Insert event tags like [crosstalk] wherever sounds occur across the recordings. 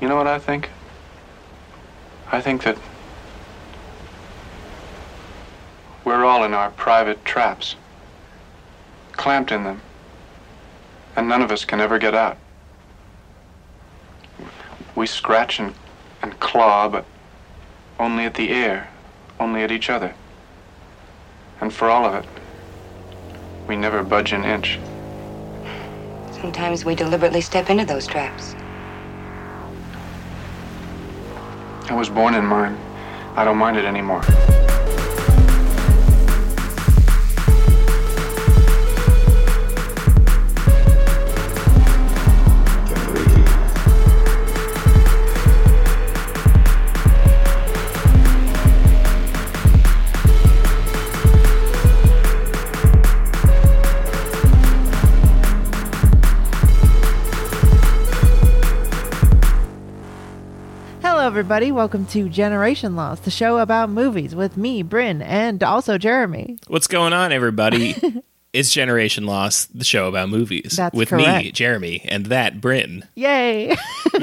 You know what I think? I think that we're all in our private traps, clamped in them, and none of us can ever get out. We scratch and, and claw, but only at the air, only at each other. And for all of it, we never budge an inch. Sometimes we deliberately step into those traps. I was born in mine. I don't mind it anymore. Everybody. Welcome to Generation Lost, the show about movies with me, Bryn, and also Jeremy. What's going on, everybody? [laughs] it's Generation Lost, the show about movies. That's with me. Jeremy, and that Bryn. Yay! [laughs]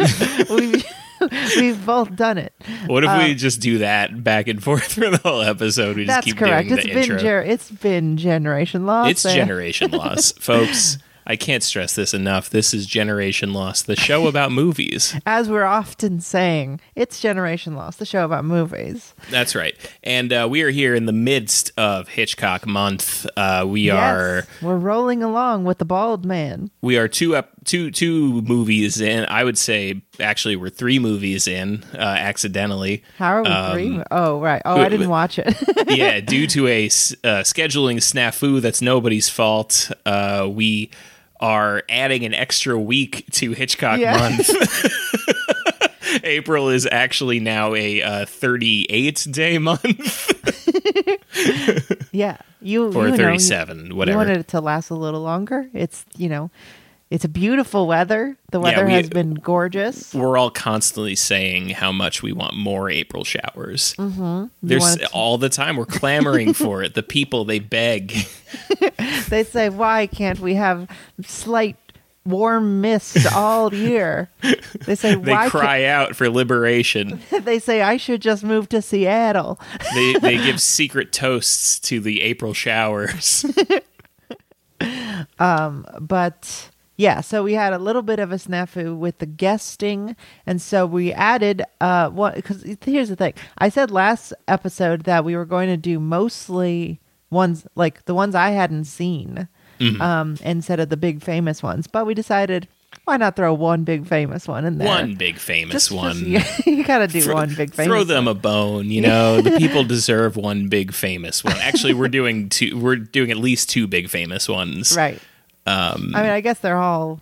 we've, [laughs] we've both done it. What if we just do that back and forth for the whole episode? We just Uh, That's keep correct. doing It's the been intro. ger- it's been Generation Lost. it's Uh, Generation Lost, folks. I can't stress this enough. This is Generation Lost, the show [laughs] about movies. As we're often saying, it's Generation Lost, the show about movies. That's right. And uh, we are here in the midst of Hitchcock month. Uh, we Yes, are we're rolling along with the bald man. we are two up two two movies in. I would say actually we're three movies in uh, accidentally. How are we Um, three? Oh, right. Oh, I didn't watch it. [laughs] yeah, [laughs] due to a uh, scheduling snafu that's nobody's fault, uh, we are adding an extra week to Hitchcock Yeah. month. [laughs] [laughs] April is actually now a uh, 38 day month [laughs] yeah, you or you know, 37, You whatever. wanted it to last a little longer. It's you know, it's a beautiful weather. The weather we- has been gorgeous. We're all constantly saying how much we want more April showers. Mm-hmm. There's to- all the time. We're clamoring for it. The people they beg. [laughs] They say, why can't we have slight warm mist all year? They say, [laughs] They why? cry out for liberation. [laughs] They say I should just move to Seattle. they they give secret toasts to the April showers. um, but yeah, so we had a little bit of a snafu with the guesting, and so we added uh what because here's the thing. I said last episode that we were going to do mostly ones like the ones I hadn't seen, Mm-hmm. um, instead of the big famous ones. But we decided why not throw one big famous one in there? one big famous Just- just- one. yeah, [laughs] you gotta do Throw- one big famous. Throw them a bone, you know. the people deserve one big famous one. Actually, we're doing two. We're doing at least two big famous ones. [laughs] right. Um, I mean, I guess they're all.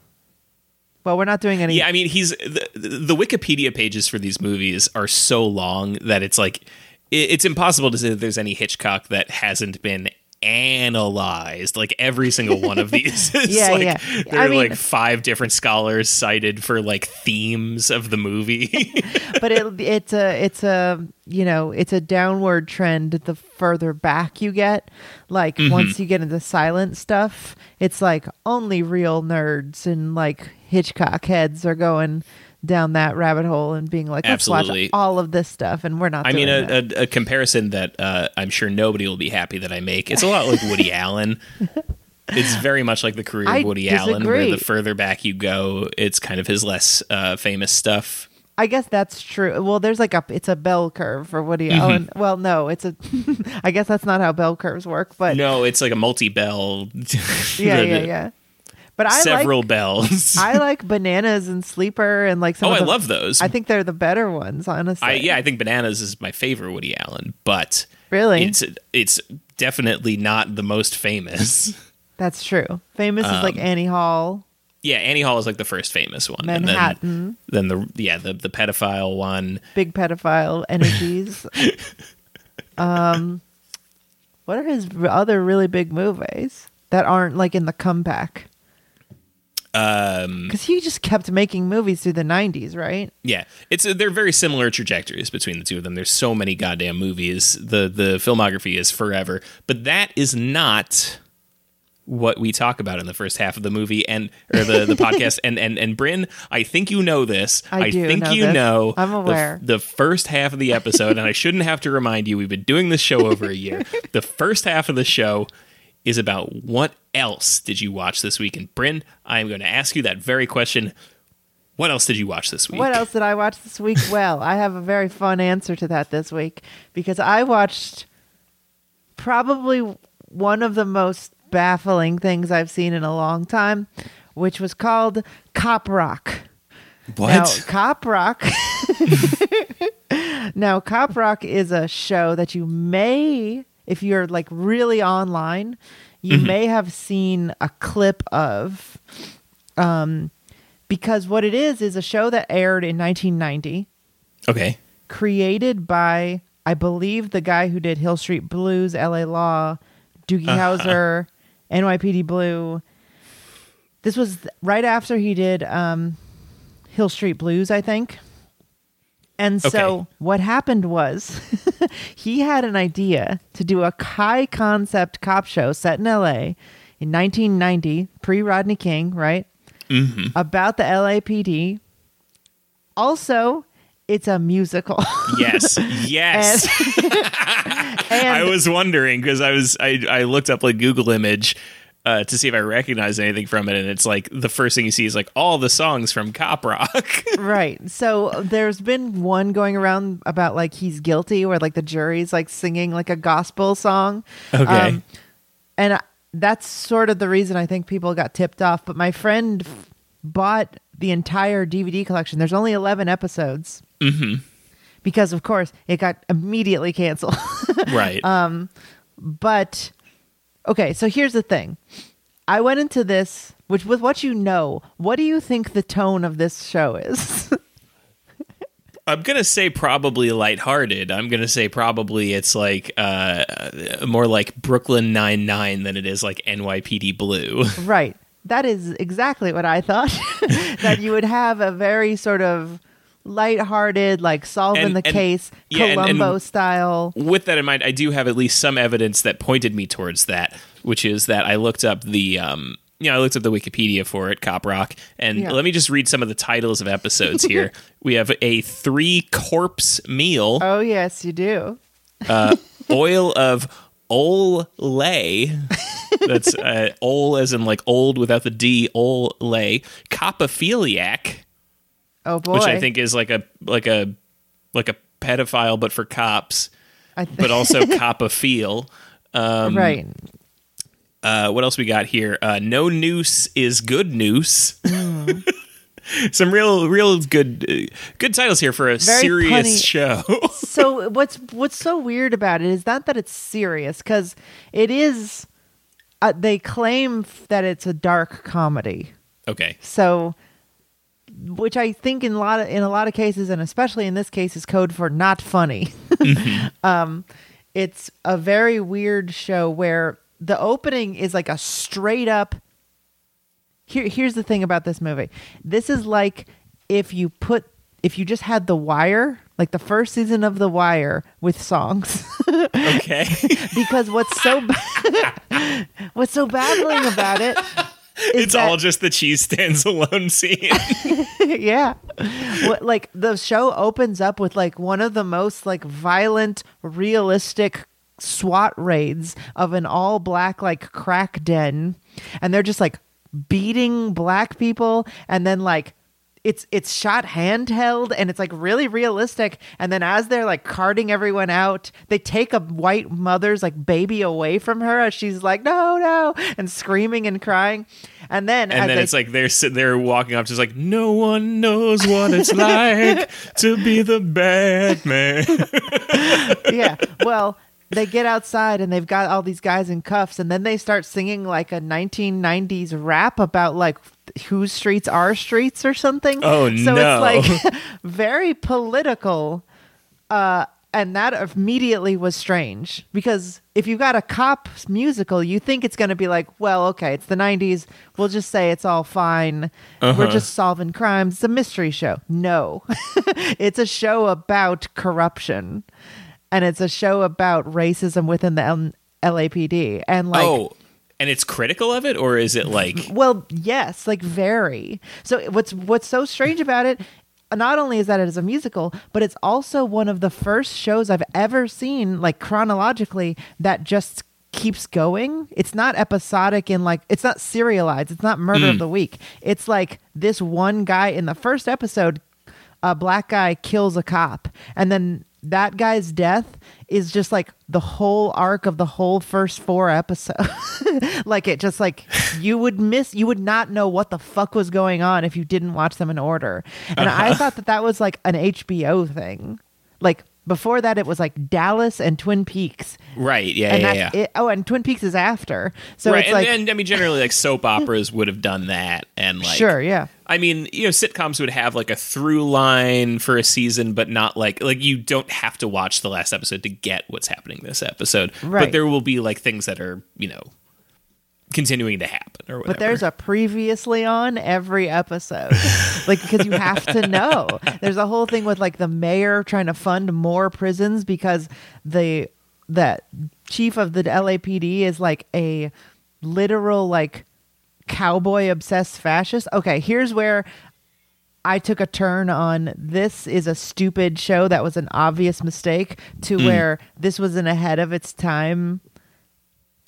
Well, we're not doing any. Yeah, I mean, he's the, the Wikipedia pages for these movies are so long that it's like it, it's impossible to say that there's any Hitchcock that hasn't been analyzed. Like every single one of [laughs] these, Yeah, like, yeah. There I are mean- like five different scholars cited for like themes of the movie. [laughs] but it, it's a it's a you know it's a downward trend the further back you get like Mm-hmm. once you get into silent stuff it's like only real nerds and like hitchcock heads are going down that rabbit hole and being like let's Absolutely. watch all of this stuff and we're not I mean, a, a, a comparison that uh, I'm sure nobody will be happy that I make. It's a lot like Woody [laughs] Allen. It's very much like the career I of Woody Allen, where the further back you go, it's kind of his less uh, famous stuff. I guess that's true. Well, there's like a it's a bell curve for Woody Mm-hmm. Allen. Well, no, it's a. [laughs] I guess that's not how bell curves work, but No, it's like a multi-bell. [laughs] yeah, yeah, yeah. But I Several like bells. I like bananas and sleeper and like some. oh, I the- love those. I think they're the better ones, honestly. I, yeah, I think Bananas is my favorite Woody Allen, but Really? it's it's definitely not the most famous. [laughs] That's true. Famous is Um, like Annie Hall, Yeah, Annie Hall is like the first famous one. and then- Manhattan, then the yeah the the pedophile one. big pedophile energies. [laughs] um, what are his other really big movies that aren't like in the comeback? Um, Because he just kept making movies through the '90s, right? Yeah, it's they're very similar trajectories between the two of them. There's so many goddamn movies. The the filmography is forever, but that is not what we talk about in the first half of the movie and or the, the podcast [laughs] and and and Bryn, I think you know this. I do think know you this. know I'm the- aware. The, first half of the episode, and I shouldn't have to remind you, we've been doing this show over a year. [laughs] the first half of the show is about what else did you watch this week? And Bryn, I am going to ask you that very question. What else did you watch this week? What else did I watch this week? Well, I have a very fun answer to that this week because I watched probably one of the most baffling things I've seen in a long time, which was called Cop Rock. What? Now, Cop Rock. [laughs] now, Cop Rock is a show that you may, if you're like really online, you Mm-hmm. may have seen a clip of. Um, because what it is is a show that aired in 1990, okay. created by I believe the guy who did Hill Street Blues, L.A. Law, Doogie Uh-huh. Howser, NYPD Blue. This was right after he did um, Hill Street Blues, I think. And so Okay. what happened was [laughs] he had an idea to do a high concept cop show set in LA in 1990, pre Rodney King, right? Mm-hmm. About the LAPD. Also, it's a musical. [laughs] Yes. Yes. and [laughs] I was wondering because I was I, I looked up like Google image uh, to see if I recognize anything from it, and it's like the first thing you see is like all the songs from Cop Rock. [laughs] right. So there's been one going around about like he's guilty, where like the jury's like singing like a gospel song. okay. Um, and I, that's sort of the reason I think people got tipped off. But my friend f- bought the entire DVD collection. There's only 11 episodes. Mm-hmm. Because, of course, it got immediately canceled. [laughs] right. um, but, okay, so here's the thing. I went into this, which with what you know, what do you think the tone of this show is? [laughs] I'm gonna say probably lighthearted. I'm gonna say probably it's like uh, more like Brooklyn Nine Nine than it is like NYPD Blue. Right. That is exactly what I thought. [laughs] that you would have a very sort of lighthearted, like solving And- the and- case, yeah, and- and- Columbo style. with that in mind, I do have at least some evidence that pointed me towards that, which is that I looked up the um you know, I looked up the Wikipedia for it, Cop Rock, and Yeah. let me just read some of the titles of episodes here. [laughs] we have a three corpse meal, Oh yes, you do. uh, oil of Olay. That's [laughs] uh, ol as in like old without the D, Olay. Copophiliac, Oh boy. which I think is like a like a like a pedophile, but for cops, I th- but also [laughs] copophile. Um, right. Uh, what else we got here? Uh, no noose is good noose. Hmm. [laughs] Some real, real good, uh, good titles here for a Very serious punny. show. [laughs] so what's what's so weird about it is not that it's serious because it is. Uh, they claim that it's a dark comedy. okay, So, which I think in a lot of in a lot of cases, and especially in this case, is code for not funny. [laughs] um, it's a very weird show where the opening is like a straight up. Here, here's the thing about this movie. This is like if you put if you just had The Wire, like the first season of The Wire with songs. [laughs] okay. [laughs] because what's so ba- what's so baffling about it it's that- all just the cheese stands alone scene. [laughs] yeah. What, like the show opens up with like one of the most like violent, realistic SWAT raids of an all black like crack den, and they're just like beating black people, and then like. It's it's shot handheld and it's like really realistic. And then as they're like carting everyone out, they take a white mother's like baby away from her as she's like no no and screaming and crying. And then as and then they it's like they're they're walking up, just like no one knows what it's [laughs] like to be the bad man. [laughs] yeah. [laughs] Well, they get outside and they've got all these guys in cuffs, and then they start singing like a 1990s rap about like whose streets are streets or something. Oh, so no. it's like [laughs] [laughs] very political. Uh, and that immediately was strange because if you've got a cop musical, you think it's going to be like, well, okay, it's the 90s. We'll just say it's all fine. We're just solving crimes. It's a mystery show. No, [laughs] it's a show about corruption and it's a show about racism within the L- LAPD. And like, oh, And it's critical of it, or is it like [laughs] Well, yes, like very. So what's what's so strange about it? Not only is that it is a musical, but it's also one of the first shows I've ever seen, like chronologically, that just keeps going. It's not episodic in like it's not serialized. It's not murder of mm. the week. It's like this one guy in the first episode, a black guy kills a cop, and then that guy's death is just like the whole arc of the whole first four episodes. [laughs] like it just like you would miss you would not know what the fuck was going on if you didn't watch them in order. And I uh-huh. thought that that was like an HBO thing. Like before that it was like Dallas and Twin Peaks. right? Yeah, and yeah, yeah. it. Oh, and Twin Peaks is after. So right, it's and, like and I mean, generally, like soap [laughs] operas would have done that, and like, sure, yeah. I mean, you know, sitcoms would have like a through line for a season, but not like like you don't have to watch the last episode to get what's happening this episode. Right. But there will be like things that are you know continuing to happen or whatever. But there's a previously on every episode. [laughs] like because you have to know. There's a whole thing with like the mayor trying to fund more prisons because the the chief of the LAPD is like a literal like cowboy obsessed fascist. Okay, here's where I took a turn on this is a stupid show that was an obvious mistake to mm. where this was an ahead of its time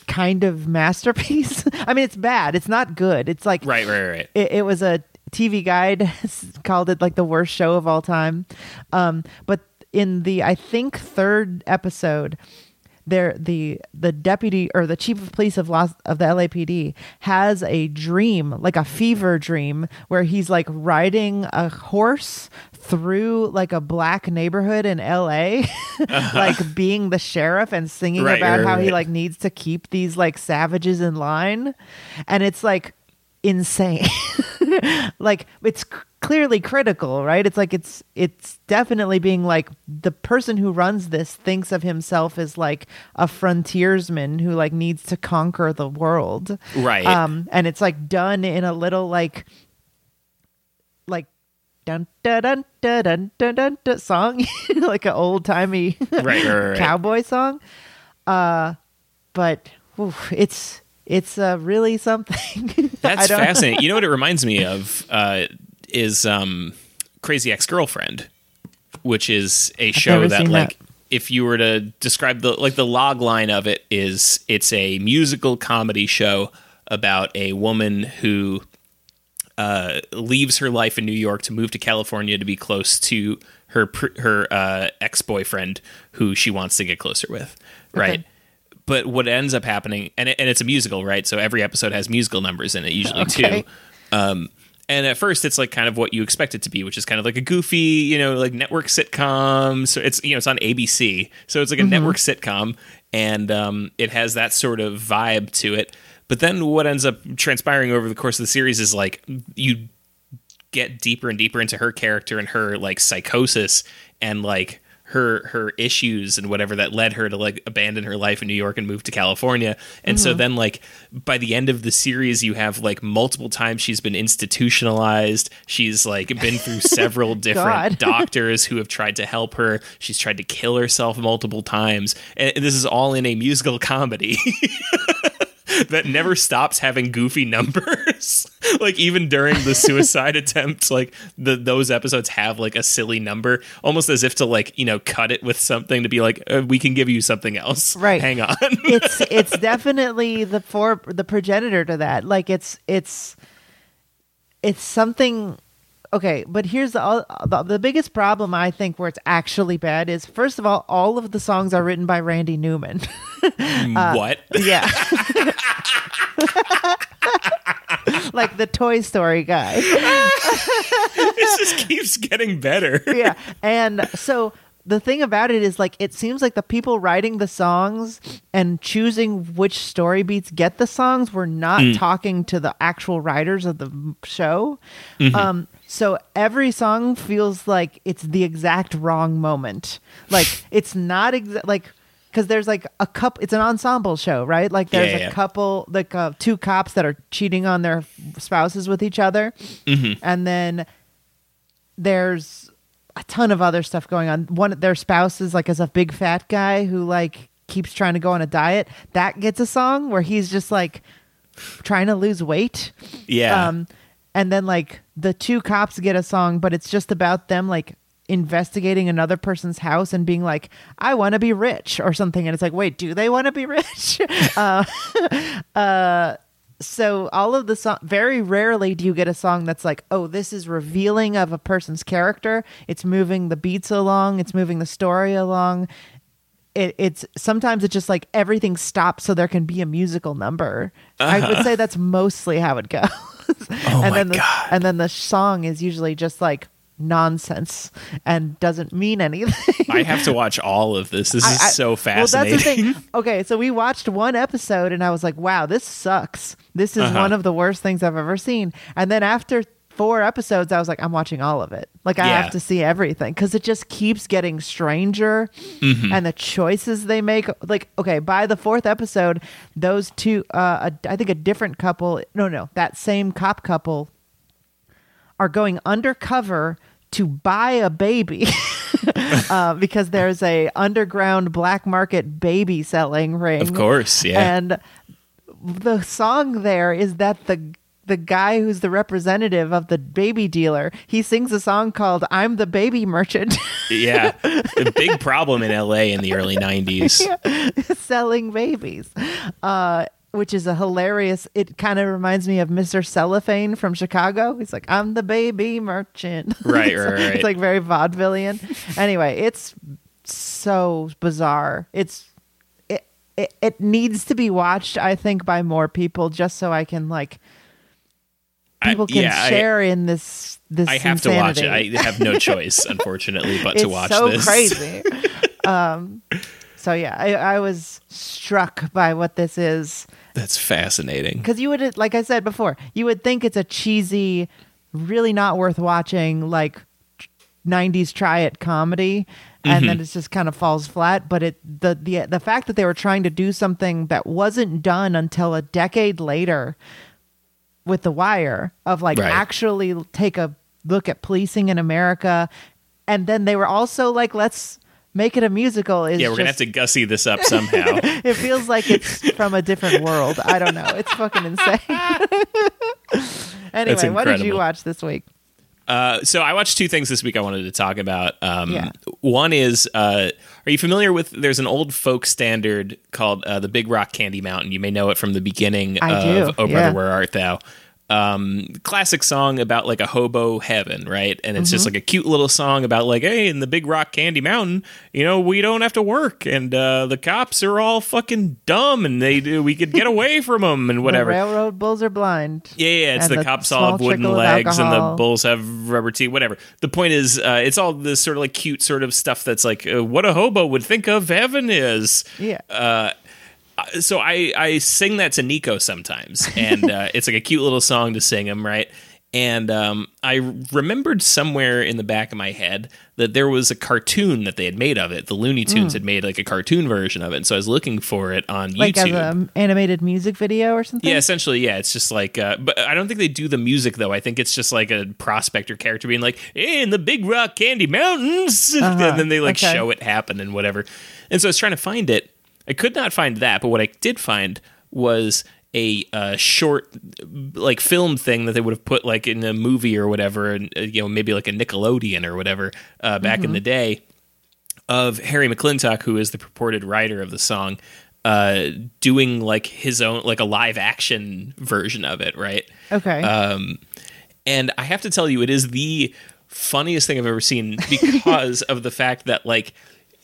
kind of masterpiece. [laughs] I mean, it's bad. It's not good. It's like right, right, right. it, it was a TV guide [laughs] called it like the worst show of all time. Um, but in the I think third episode, there the the deputy or the chief of police of Los of the LAPD has a dream, like a fever dream, where he's like riding a horse through like a black neighborhood in LA, [laughs] [laughs] like being the sheriff and singing Right, about right, how he like needs to keep these like savages in line, and it's like insane. [laughs] like it's clearly critical, right? It's like it's it's definitely being like the person who runs this thinks of himself as like a frontiersman who like needs to conquer the world. Right. Um and it's like done in a little like like dun dun dun dun dun dun dun, dun song [laughs] like an old-timey right, right, right, right. [laughs] cowboy song. Uh but oof, it's it's uh, really something. [laughs] That's fascinating. You know what it reminds me of uh, is um, Crazy Ex Girlfriend, which is a show that like that. if you were to describe the like the log line of it is it's a musical comedy show about a woman who uh, leaves her life in New York to move to California to be close to her her uh, ex boyfriend who she wants to get closer with, right? But what ends up happening, and, it, and it's a musical, right? So every episode has musical numbers in it, usually Okay. too. Um, and at first, it's like kind of what you expect it to be, which is kind of like a goofy, you know, like network sitcom. So it's you know it's on ABC, so it's like a network sitcom, and um, it has that sort of vibe to it. But then what ends up transpiring over the course of the series is like you get deeper and deeper into her character and her like psychosis and like her her issues and whatever that led her to like abandon her life in New York and move to California. And so mm-hmm. then like by the end of the series you have like multiple times she's been institutionalized. She's like been through [laughs] several different doctors who have tried to help her. She's tried to kill herself multiple times. And this is all in a musical comedy. [laughs] that never stops having goofy numbers. [laughs] like even during the suicide [laughs] attempts, like the those episodes have like a silly number, almost as if to like you know cut it with something to be like uh, we can give you something else. Right. Hang on. it's it's [laughs] definitely the for the progenitor to that. Like it's it's it's something. Okay, but here's the, the the biggest problem I think where it's actually bad is first of all, all of the songs are written by Randy Newman. Mm, [laughs] uh, what? yeah. [laughs] like the Toy Story guy. [laughs] this just keeps getting better. yeah. And so the thing about it is like it seems like the people writing the songs and choosing which story beats get the songs were not mm. talking to the actual writers of the show. Mm-hmm. Um so every song feels like it's the exact wrong moment. Like [laughs] it's not exa- like because there's like a couple it's an ensemble show right like there's Yeah, a yeah. couple like uh, two cops that are cheating on their spouses with each other and then there's a ton of other stuff going on. One of their spouse is like is a big fat guy who like keeps trying to go on a diet, that gets a song where he's just like trying to lose weight. Yeah. Um, and then like the two cops get a song, but it's just about them like investigating another person's house and being like, I want to be rich or something. And it's like, wait, do they want to be rich? [laughs] uh, [laughs] uh, so all of the song, very rarely do you get a song that's like, oh, this is revealing of a person's character. It's moving the beats along. It's moving the story along. It, it's sometimes it's just like everything stops so there can be a musical number. I would say that's mostly how it goes. [laughs] [laughs] Oh and my then the, God. and then the song is usually just like nonsense and doesn't mean anything. I have to watch all of this. This is I- I- so fascinating. Well, that's the thing. [laughs] Okay, so we watched one episode and I was like, wow, this sucks. This is Uh-huh. one of the worst things I've ever seen. And then after four episodes, I was like, I'm watching all of it. Like, I Yeah. have to see everything because it just keeps getting stranger Mm-hmm. and the choices they make. Like, okay, by the fourth episode, those two, uh, a, I think a different couple, no, no, that same cop couple are going undercover to buy a baby [laughs] uh, because there's a underground black market baby selling ring. Of course, yeah. And the song there is that the the guy who's the representative of the baby dealer, he sings a song called "I'm the Baby Merchant," [laughs] yeah. A big problem in LA in the early 90s. [laughs] [laughs] selling babies. Uh, which is a hilarious. It kind of reminds me of Mr. Cellophane from Chicago. He's like, "I'm the baby merchant." Right, It's- right, right. It's like very vaudevillian. anyway, it's so bizarre. It's it, it it needs to be watched. I think by more people, just so I can like I- people can yeah, I- share in this this. I have to watch it. I have no [laughs] choice, unfortunately, but to watch so this. crazy. [laughs] um, so yeah, I, I was struck by what this is That's fascinating. because you would, like I said before, you would think it's a cheesy, really not worth watching, like '90s try it comedy, and Mm-hmm. then it just kind of falls flat. But it the the the fact that they were trying to do something that wasn't done until a decade later with The Wire of like Right. actually take a look at policing in America, and then they were also like, let's make it a musical. Is Yeah, we're gonna have to gussy this up somehow. [laughs] it feels like it's from a different world. I don't know. It's fucking insane. [laughs] anyway, what did you watch this week? Uh, so I watched two things this week I wanted to talk about. Um, Yeah. One is, uh, are you familiar with? There's an old folk standard called uh, the Big Rock Candy Mountain. You may know it from the beginning I of do, "Oh yeah. Brother, Where Art Thou." Um, classic song about like a hobo heaven, right? And it's just Mm-hmm. like a cute little song about like, hey, in the Big Rock Candy Mountain, you know, we don't have to work, and uh, the cops are all fucking dumb, and they do we could get [laughs] away from them and whatever. The railroad bulls are blind. Yeah, yeah, it's the, the cops all have wooden legs and the bulls have rubber teeth, whatever. The point is, uh, it's all this sort of like cute sort of stuff that's like uh, what a hobo would think of heaven is. Yeah. Uh, so I, I sing that to Nico sometimes, and [laughs] uh, it's like a cute little song to sing him, right? And um, I remembered somewhere in the back of my head that there was a cartoon that they had made of it. The Looney Tunes had made like a cartoon version of it, and so I was looking for it on like YouTube. as an animated music video or something. Yeah, essentially, yeah. It's just like, uh, but I don't think they do the music though. I think it's just like a prospector character being like, in the Big Rock Candy Mountains," [laughs] and then they like okay. show it happen and whatever. And so I was trying to find it. I could not find that, but what I did find was a uh, short, like film thing that they would have put like in a movie or whatever, and uh, you know maybe like a Nickelodeon or whatever uh, back in the day of Harry McClintock, who is the purported writer of the song, uh, doing like his own, like a live action version of it, right? Okay. Um, and I have to tell you, it is the funniest thing I've ever seen because [laughs] of the fact that, like,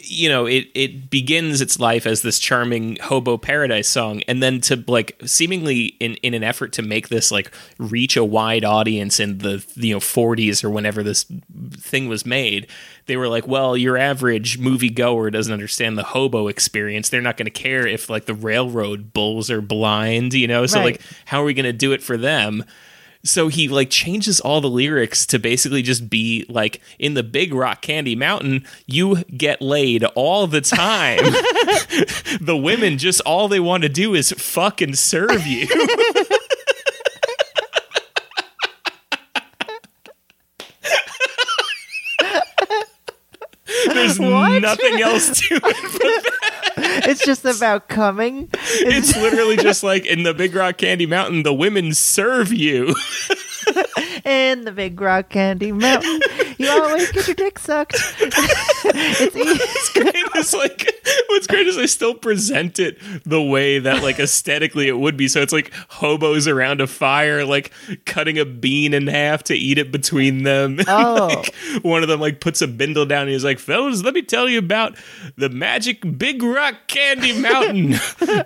you know, it it begins its life as this charming hobo paradise song, and then to like seemingly in in an effort to make this like reach a wide audience in the you know 40s or whenever this thing was made, they were like, well, your average movie goer doesn't understand the hobo experience. They're not going to care if like the railroad bulls are blind, you know. So Right. like, how are we going to do it for them? So he like changes all the lyrics to basically just be like in the big rock candy mountain, you get laid all the time. [laughs] the women just all they want to do is fucking serve you. [laughs] [laughs] There's What? nothing else to it. [laughs] It's just about coming. It's [laughs] literally just like in the Big Rock Candy Mountain, the women serve you. [laughs] in the Big Rock Candy Mountain. You always get your dick sucked. [laughs] it's What's great is like what's great is they still present it the way that like aesthetically it would be. So it's like hobos around a fire, like cutting a bean in half to eat it between them. [laughs] Oh. Like, one of them like puts a bindle down and he's like, fellas, let me tell you about the magic Big Rock Candy Mountain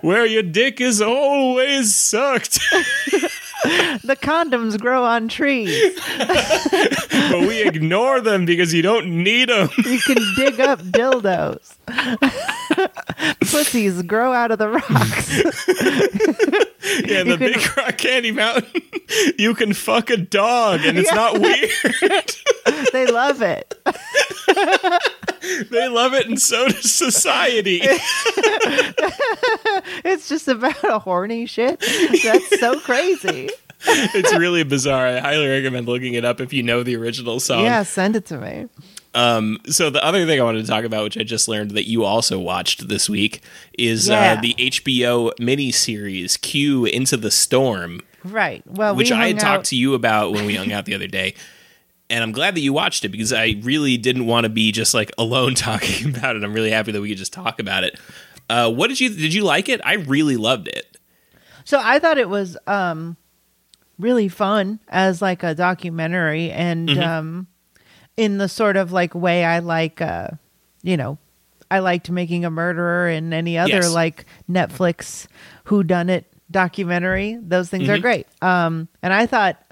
where your dick is always sucked. The condoms grow on trees. [laughs] but we ignore them because you don't need them. You can dig up dildos. [laughs] Pussies grow out of the rocks. [laughs] Yeah, the can- Big Rock Candy Mountain, you can fuck a dog and it's not weird. they love it. they love it and so does society. It's just about a horny shit. That's so crazy. It's really bizarre. I highly recommend looking it up if you know the original song. Yeah, send it to me. Um, so the other thing I wanted to talk about, which I just learned that you also watched this week, is Yeah. uh, the HBO miniseries Q Into the Storm, Right. Well, which we I had hung talked to you about when we hung out the other day. And I'm glad that you watched it because I really didn't want to be just like alone [laughs] talking about it. I'm really happy that we could just talk about it. Uh, what did you did you like it? I really loved it. So I thought it was um really fun as like a documentary and Mm-hmm. um in the sort of like way I like uh you know I liked making a murderer and any other Yes. like Netflix who done it documentary. Those things Mm-hmm. are great. Um and I thought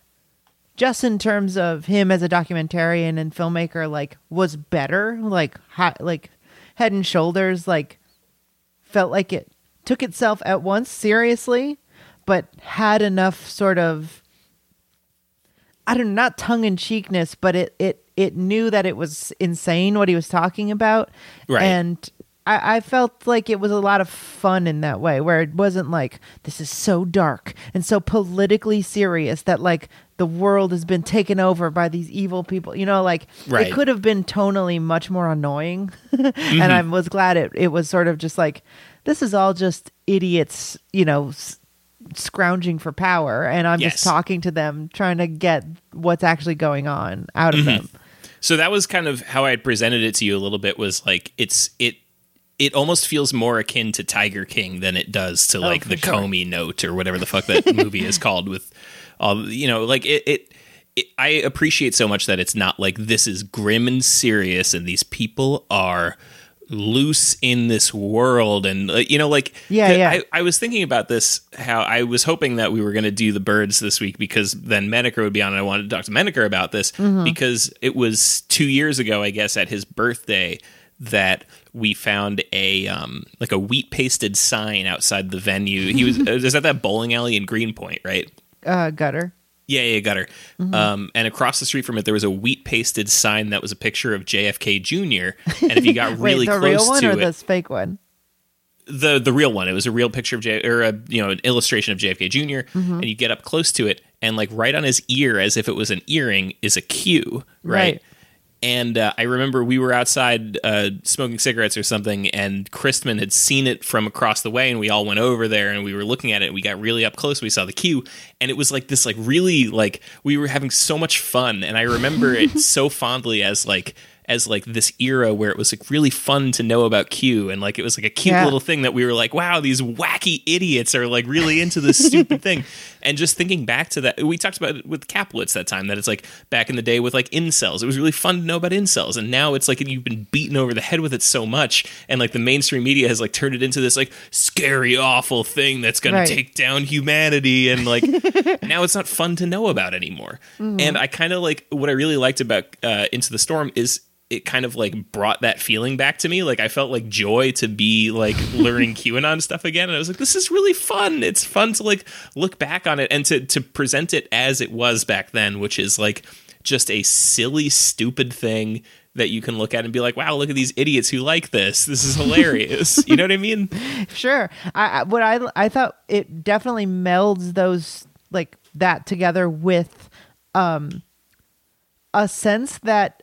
just in terms of him as a documentarian and filmmaker like was better like hot like head and shoulders like felt like it took itself at once seriously, but had enough sort of I don't know, not tongue in cheekness, but it it it knew that it was insane what he was talking about, Right. and. I, I felt like it was a lot of fun in that way, where it wasn't like this is so dark and so politically serious that like the world has been taken over by these evil people. You know, like Right. it could have been tonally much more annoying, [laughs] and mm-hmm. I was glad it it was sort of just like this is all just idiots, you know, s- scrounging for power, and I'm Yes. just talking to them, trying to get what's actually going on out of mm-hmm. them. So that was kind of how I had presented it to you a little bit was like it's it it almost feels more akin to Tiger King than it does to oh, like Oh, the sure. Comey note or whatever the fuck that [laughs] movie is called with all you know like it, it it I appreciate so much that it's not like this is grim and serious and these people are loose in this world and uh, you know like Yeah, yeah. I, I was thinking about this how I was hoping that we were going to do the birds this week because then Menaker would be on and I wanted to talk to Menaker about this Mm-hmm. because it was 2 years ago I guess at his birthday that we found a um like a wheat pasted sign outside the venue. He was [laughs] is that that bowling alley in Greenpoint, right? Uh, gutter. Yeah, yeah, gutter. Mm-hmm. Um, and across the street from it, there was a wheat pasted sign that was a picture of JFK Jr. And if you got [laughs] really Wait, the close real one to or it, this fake one? the the real one. It was a real picture of J or a you know an illustration of JFK junior Mm-hmm. and you get up close to it, and like right on his ear, as if it was an earring, is a Q, right? Right. And uh, I remember we were outside uh, smoking cigarettes or something, and Christman had seen it from across the way, and we all went over there and we were looking at it. And we got really up close. We saw the Q, and it was like this, like really, like we were having so much fun. And I remember it [laughs] so fondly as like as like this era where it was like really fun to know about Q, and like it was like a cute Yeah. little thing that we were like, wow, these wacky idiots are like really into this stupid thing. [laughs] And just thinking back to that, we talked about it with Kaplowitz that time that it's like back in the day with like incels. It was really fun to know about incels. And now it's like you've been beaten over the head with it so much. And like the mainstream media has like turned it into this like scary, awful thing that's going Right. to take down humanity. And like [laughs] now it's not fun to know about anymore. And I kind of like what I really liked about uh, Into the Storm is it kind of like brought that feeling back to me. Like I felt like joy to be like [laughs] learning QAnon stuff again. And I was like, this is really fun. It's fun to like look back on it and to to present it as it was back then, which is like just a silly, stupid thing that you can look at and be like, wow, look at these idiots who like this. This is hilarious. [laughs] you know what I mean? Sure. I, I what I I thought it definitely melds those like that together with um a sense that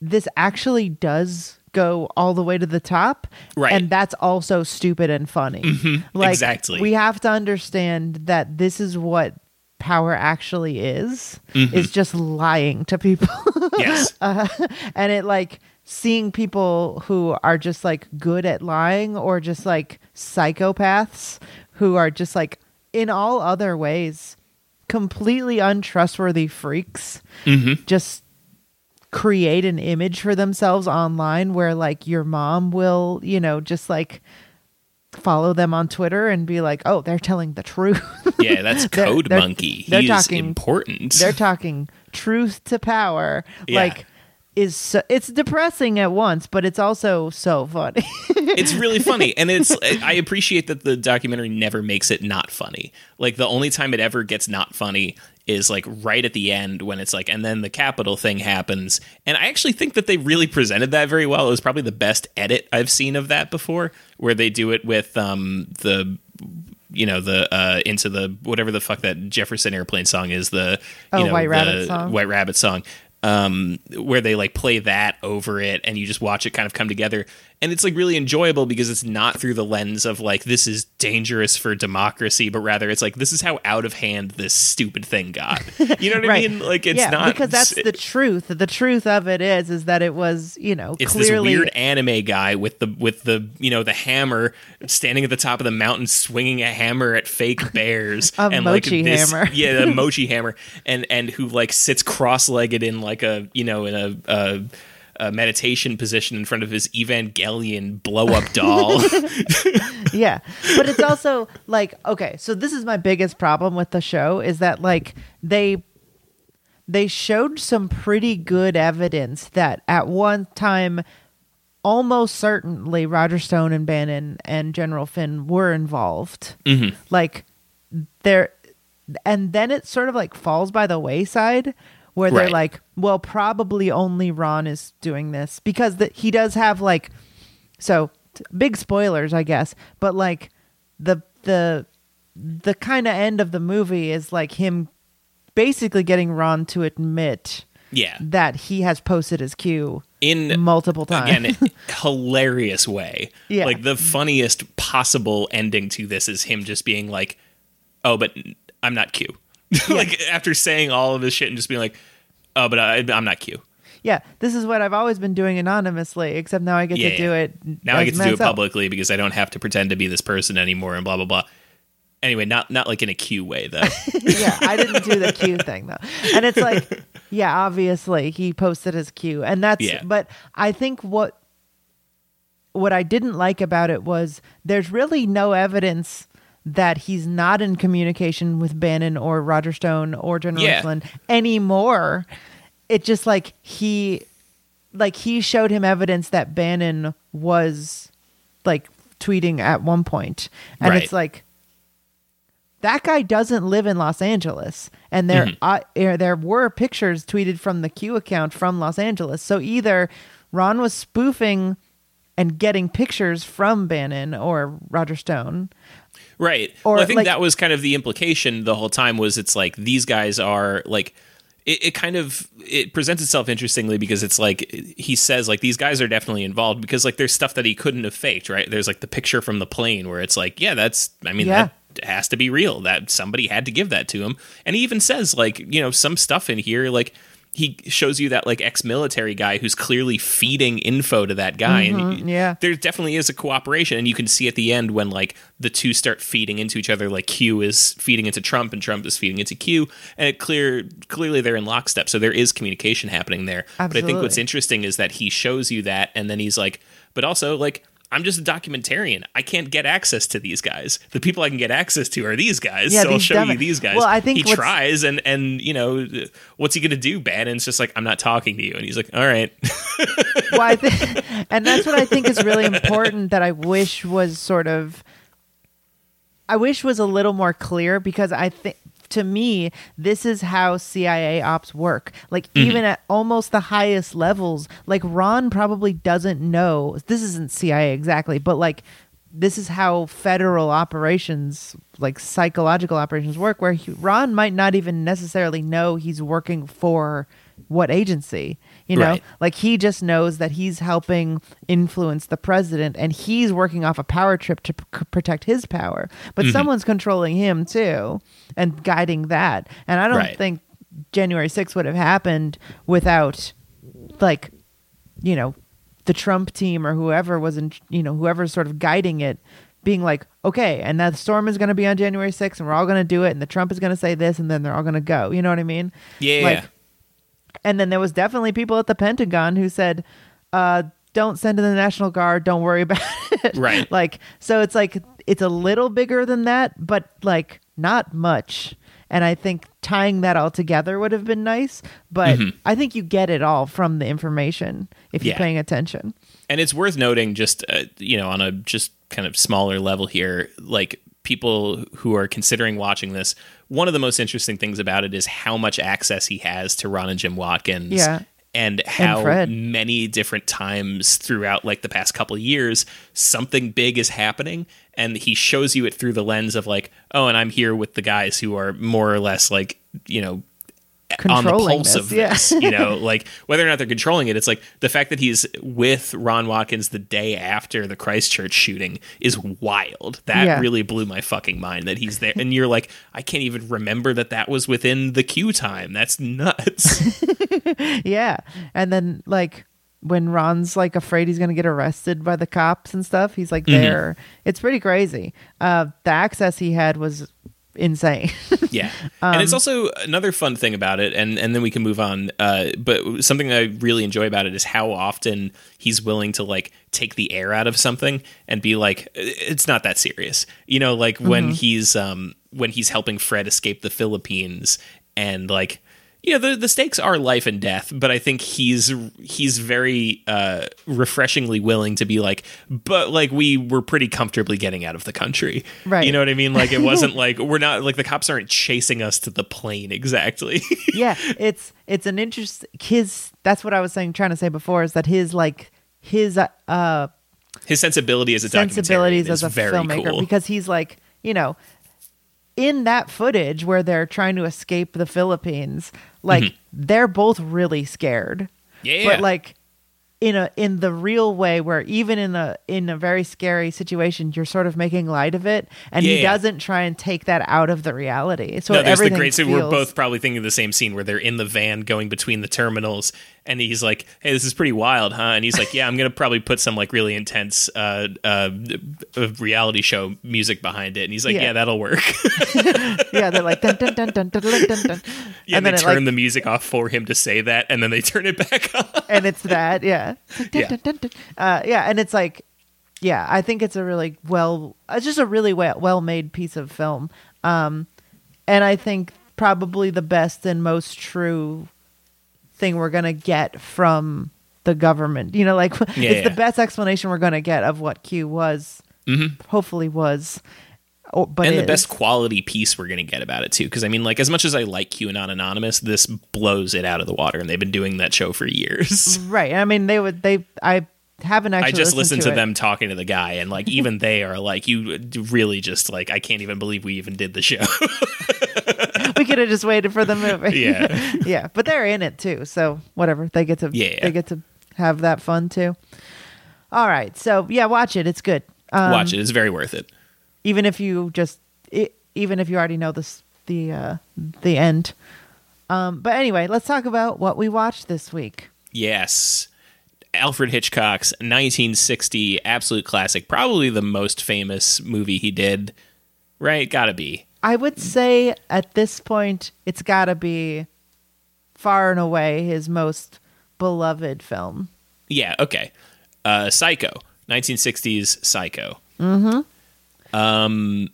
this actually does go all the way to the top Right. and that's also stupid and funny mm-hmm. like exactly. we have to understand that this is what power actually is mm-hmm. is just lying to people [laughs] yes. [laughs] Uh, and it like seeing people who are just like good at lying or just like psychopaths who are just like in all other ways completely untrustworthy freaks mm-hmm. just create an image for themselves online where like your mom will you know just like follow them on twitter and be like oh they're telling the truth [laughs] yeah, that's They're- Code they're- Monkey. they're He is talking- important. they're [laughs] talking truth to power Yeah. like is so, it's depressing at once but it's also so funny [laughs] it's really funny and it's i appreciate that the documentary never makes it not funny like the only time it ever gets not funny is like right at the end when it's like and then the capitol thing happens. And i actually think that they really presented that very well. It was probably the best edit i've seen of that before where they do it with um the you know the uh into the whatever the fuck that jefferson airplane song is the you Oh, know White the Rabbit song. white rabbit song. Um where they like play that over it and you just watch it kind of come together and it's like really enjoyable because it's not through the lens of like this is dangerous for democracy but rather it's like this is how out of hand this stupid thing got. [laughs] You know what i mean? Like it's yeah, not because that's the truth. The truth of it is is that it was you know it's clearly this weird anime guy with the with the you know the hammer standing at the top of the mountain swinging a hammer at fake [laughs] bears A and like mochi this, hammer. [laughs] yeah a mochi hammer. And and who like sits cross-legged in like a you know in a, a a meditation position in front of his Evangelion blow up doll. [laughs] [laughs] yeah but it's also like okay so this is my biggest problem with the show is that like they they showed some pretty good evidence that at one time almost certainly roger stone and bannon and general flynn were involved mm-hmm. like they're and then it sort of like falls by the wayside where they're Right. like well probably only ron is doing this because the, he does have like so t- big spoilers i guess but like the the the kind of end of the movie is like him basically getting ron to admit yeah. that he has posted his Q In multiple times again hilarious way [laughs] Yeah. like the funniest possible ending to this is him just being like oh but i'm not q [laughs] like after saying all of this shit and just being like oh but I, i'm not q yeah this is what i've always been doing anonymously except now i get Yeah, to do it now i get to do it publicly because i don't have to pretend to be this person anymore and blah blah blah anyway not not like in a q way though [laughs] yeah, I didn't do the Q thing though. And it's like, [laughs] yeah, obviously he posted his Q. And that's Yeah. but I think what what I didn't like about it was there's really no evidence that he's not in communication with Bannon or Roger Stone or General Yeah. Flynn anymore. It just like he like he showed him evidence that Bannon was like tweeting at one point. And Right. it's like that guy doesn't live in Los Angeles, and there Mm-hmm. uh, er, there were pictures tweeted from the Q account from Los Angeles. So either Ron was spoofing and getting pictures from Bannon or Roger Stone. Right. Or, well, I think like- that was kind of the implication the whole time was it's like these guys are like it, it kind of it presents itself interestingly because it's like he says like these guys are definitely involved because like there's stuff that he couldn't have faked, right? There's like the picture from the plane where it's like, yeah, that's I mean Yeah. that has to be real. That somebody had to give that to him. And he even says like, you know, some stuff in here like he shows you that like ex-military guy who's clearly feeding info to that guy and Mhm, yeah. there definitely is a cooperation and you can see at the end when like the two start feeding into each other like q is feeding into trump and trump is feeding into q and it clear clearly they're in lockstep so there is communication happening there but i think what's interesting is that he shows you that and then he's like but also like I'm just a documentarian. I can't get access to these guys. The people I can get access to are these guys. Yeah, so I'll show dumb- you these guys. Well, I think he tries, and and you know, what's he gonna do? Bannon's just like, I'm not talking to you, and he's like, all right. [laughs] well, I think, and that's what I think is really important that I wish was sort of, I wish was a little more clear because I think to me this is how CIA ops work. Like mm-hmm. even at almost the highest levels, like Ron probably doesn't know. This isn't CIA exactly, but like this is how federal operations like psychological operations work where he, ron might not even necessarily know he's working for what agency You know, Right. like he just knows that he's helping influence the president and he's working off a power trip to p- protect his power. But Mm-hmm. someone's controlling him too and guiding that. And I don't Right. think January 6th would have happened without like you know the Trump team or whoever was in you know whoever's sort of guiding it being like okay and that storm is going to be on January 6th and we're all going to do it and the Trump is going to say this and then they're all going to go you know what I mean Yeah. like and then there was definitely people at the Pentagon who said uh don't send in the National Guard. Don't worry [laughs] about it. Right. like so it's like it's a little bigger than that but like not much. And i think tying that all together would have been nice but i think you get it all from the information if you're Yeah. paying attention. And it's worth noting just uh, you know on a just kind of smaller level here like people who are considering watching this one of the most interesting things about it is how much access he has to ron and jim watkins Yeah. and how Fred. many different times throughout like the past couple of years something big is happening and he shows you it through the lens of like oh and i'm here with the guys who are more or less like you know on the pulse this, of yeah. this you know [laughs] like whether or not they're controlling it it's like the fact that he's with ron watkins the day after the christchurch shooting is wild. That Yeah. really blew my fucking mind that he's there. And you're like i can't even remember that that was within the Q time. That's nuts. [laughs] Yeah. And then like when ron's like afraid he's gonna get arrested by the cops and stuff he's like Mm-hmm. there. It's pretty crazy. Uh the access he had was insane [laughs] Yeah, and Um, it's also another fun thing about it, and and then we can move on. Uh, but something I really enjoy about it is how often he's willing to like take the air out of something and be like, it's not that serious, you know, like Mm-hmm. when he's um when he's helping Fred escape the Philippines and like. You know the the stakes are life and death, but I think he's he's very uh, refreshingly willing to be like, but like we were pretty comfortably getting out of the country, Right. You know what I mean? Like it [laughs] wasn't like we're not like the cops aren't chasing us to the plane exactly. [laughs] yeah it's it's an interest his that's what i was saying trying to say before is that his like his uh, His sensibility as a sensibilities as a very filmmaker cool. because he's like you know in that footage where they're trying to escape the philippines like they're both really scared Mm-hmm. yeah, but like in a in the real way where even in a in a very scary situation you're sort of making light of it and he Yeah. doesn't try and take that out of the reality so no, there's the great scene. We're both probably thinking of the same scene where they're in the van going between the terminals, and he's like, "Hey, this is pretty wild, huh?" And he's like, "Yeah, I'm gonna probably put some like really intense uh, uh, uh, reality show music behind it." And he's like, Yeah. "Yeah, that'll work." [laughs] yeah they're like dun dun dun dun dun dun dun, dun. yeah, and they turn like the music off for him to say that, and then they [laughs] turn it back on. and it's that yeah It's like, dun, Yeah. dun, dun, dun. Uh, yeah and it's like yeah i think it's a really well it's just a really well, well made piece of film um and i think probably the best and most true thing we're gonna get from the government you know like [laughs] Yeah, it's the best explanation we're gonna get of what q was hopefully was or, but Mm-hmm. and the is. best quality piece we're going to get about it too because i mean like as much as i like qanon anonymous this blows it out of the water and they've been doing that show for years [laughs] right i mean they would they i haven't actually i just listened to, it. them talking to the guy and like even they are like you really just like i can't even believe we even did the show [laughs] could have just waited for the movie. [laughs] Yeah. [laughs] yeah, but they're in it too, so whatever. They get to Yeah. they get to have that fun too. All right, so yeah, watch it. It's good. Um, watch it it's very worth it even if you just i even if you already know this the uh the end. Um, but anyway, let's talk about what we watched this week. yes alfred hitchcock's 1960 absolute classic probably the most famous movie he did right gotta be I would say at this point, it's got to be far and away his most beloved film. Yeah, okay. Uh, Psycho, 1960s Psycho. Mm-hmm. Um,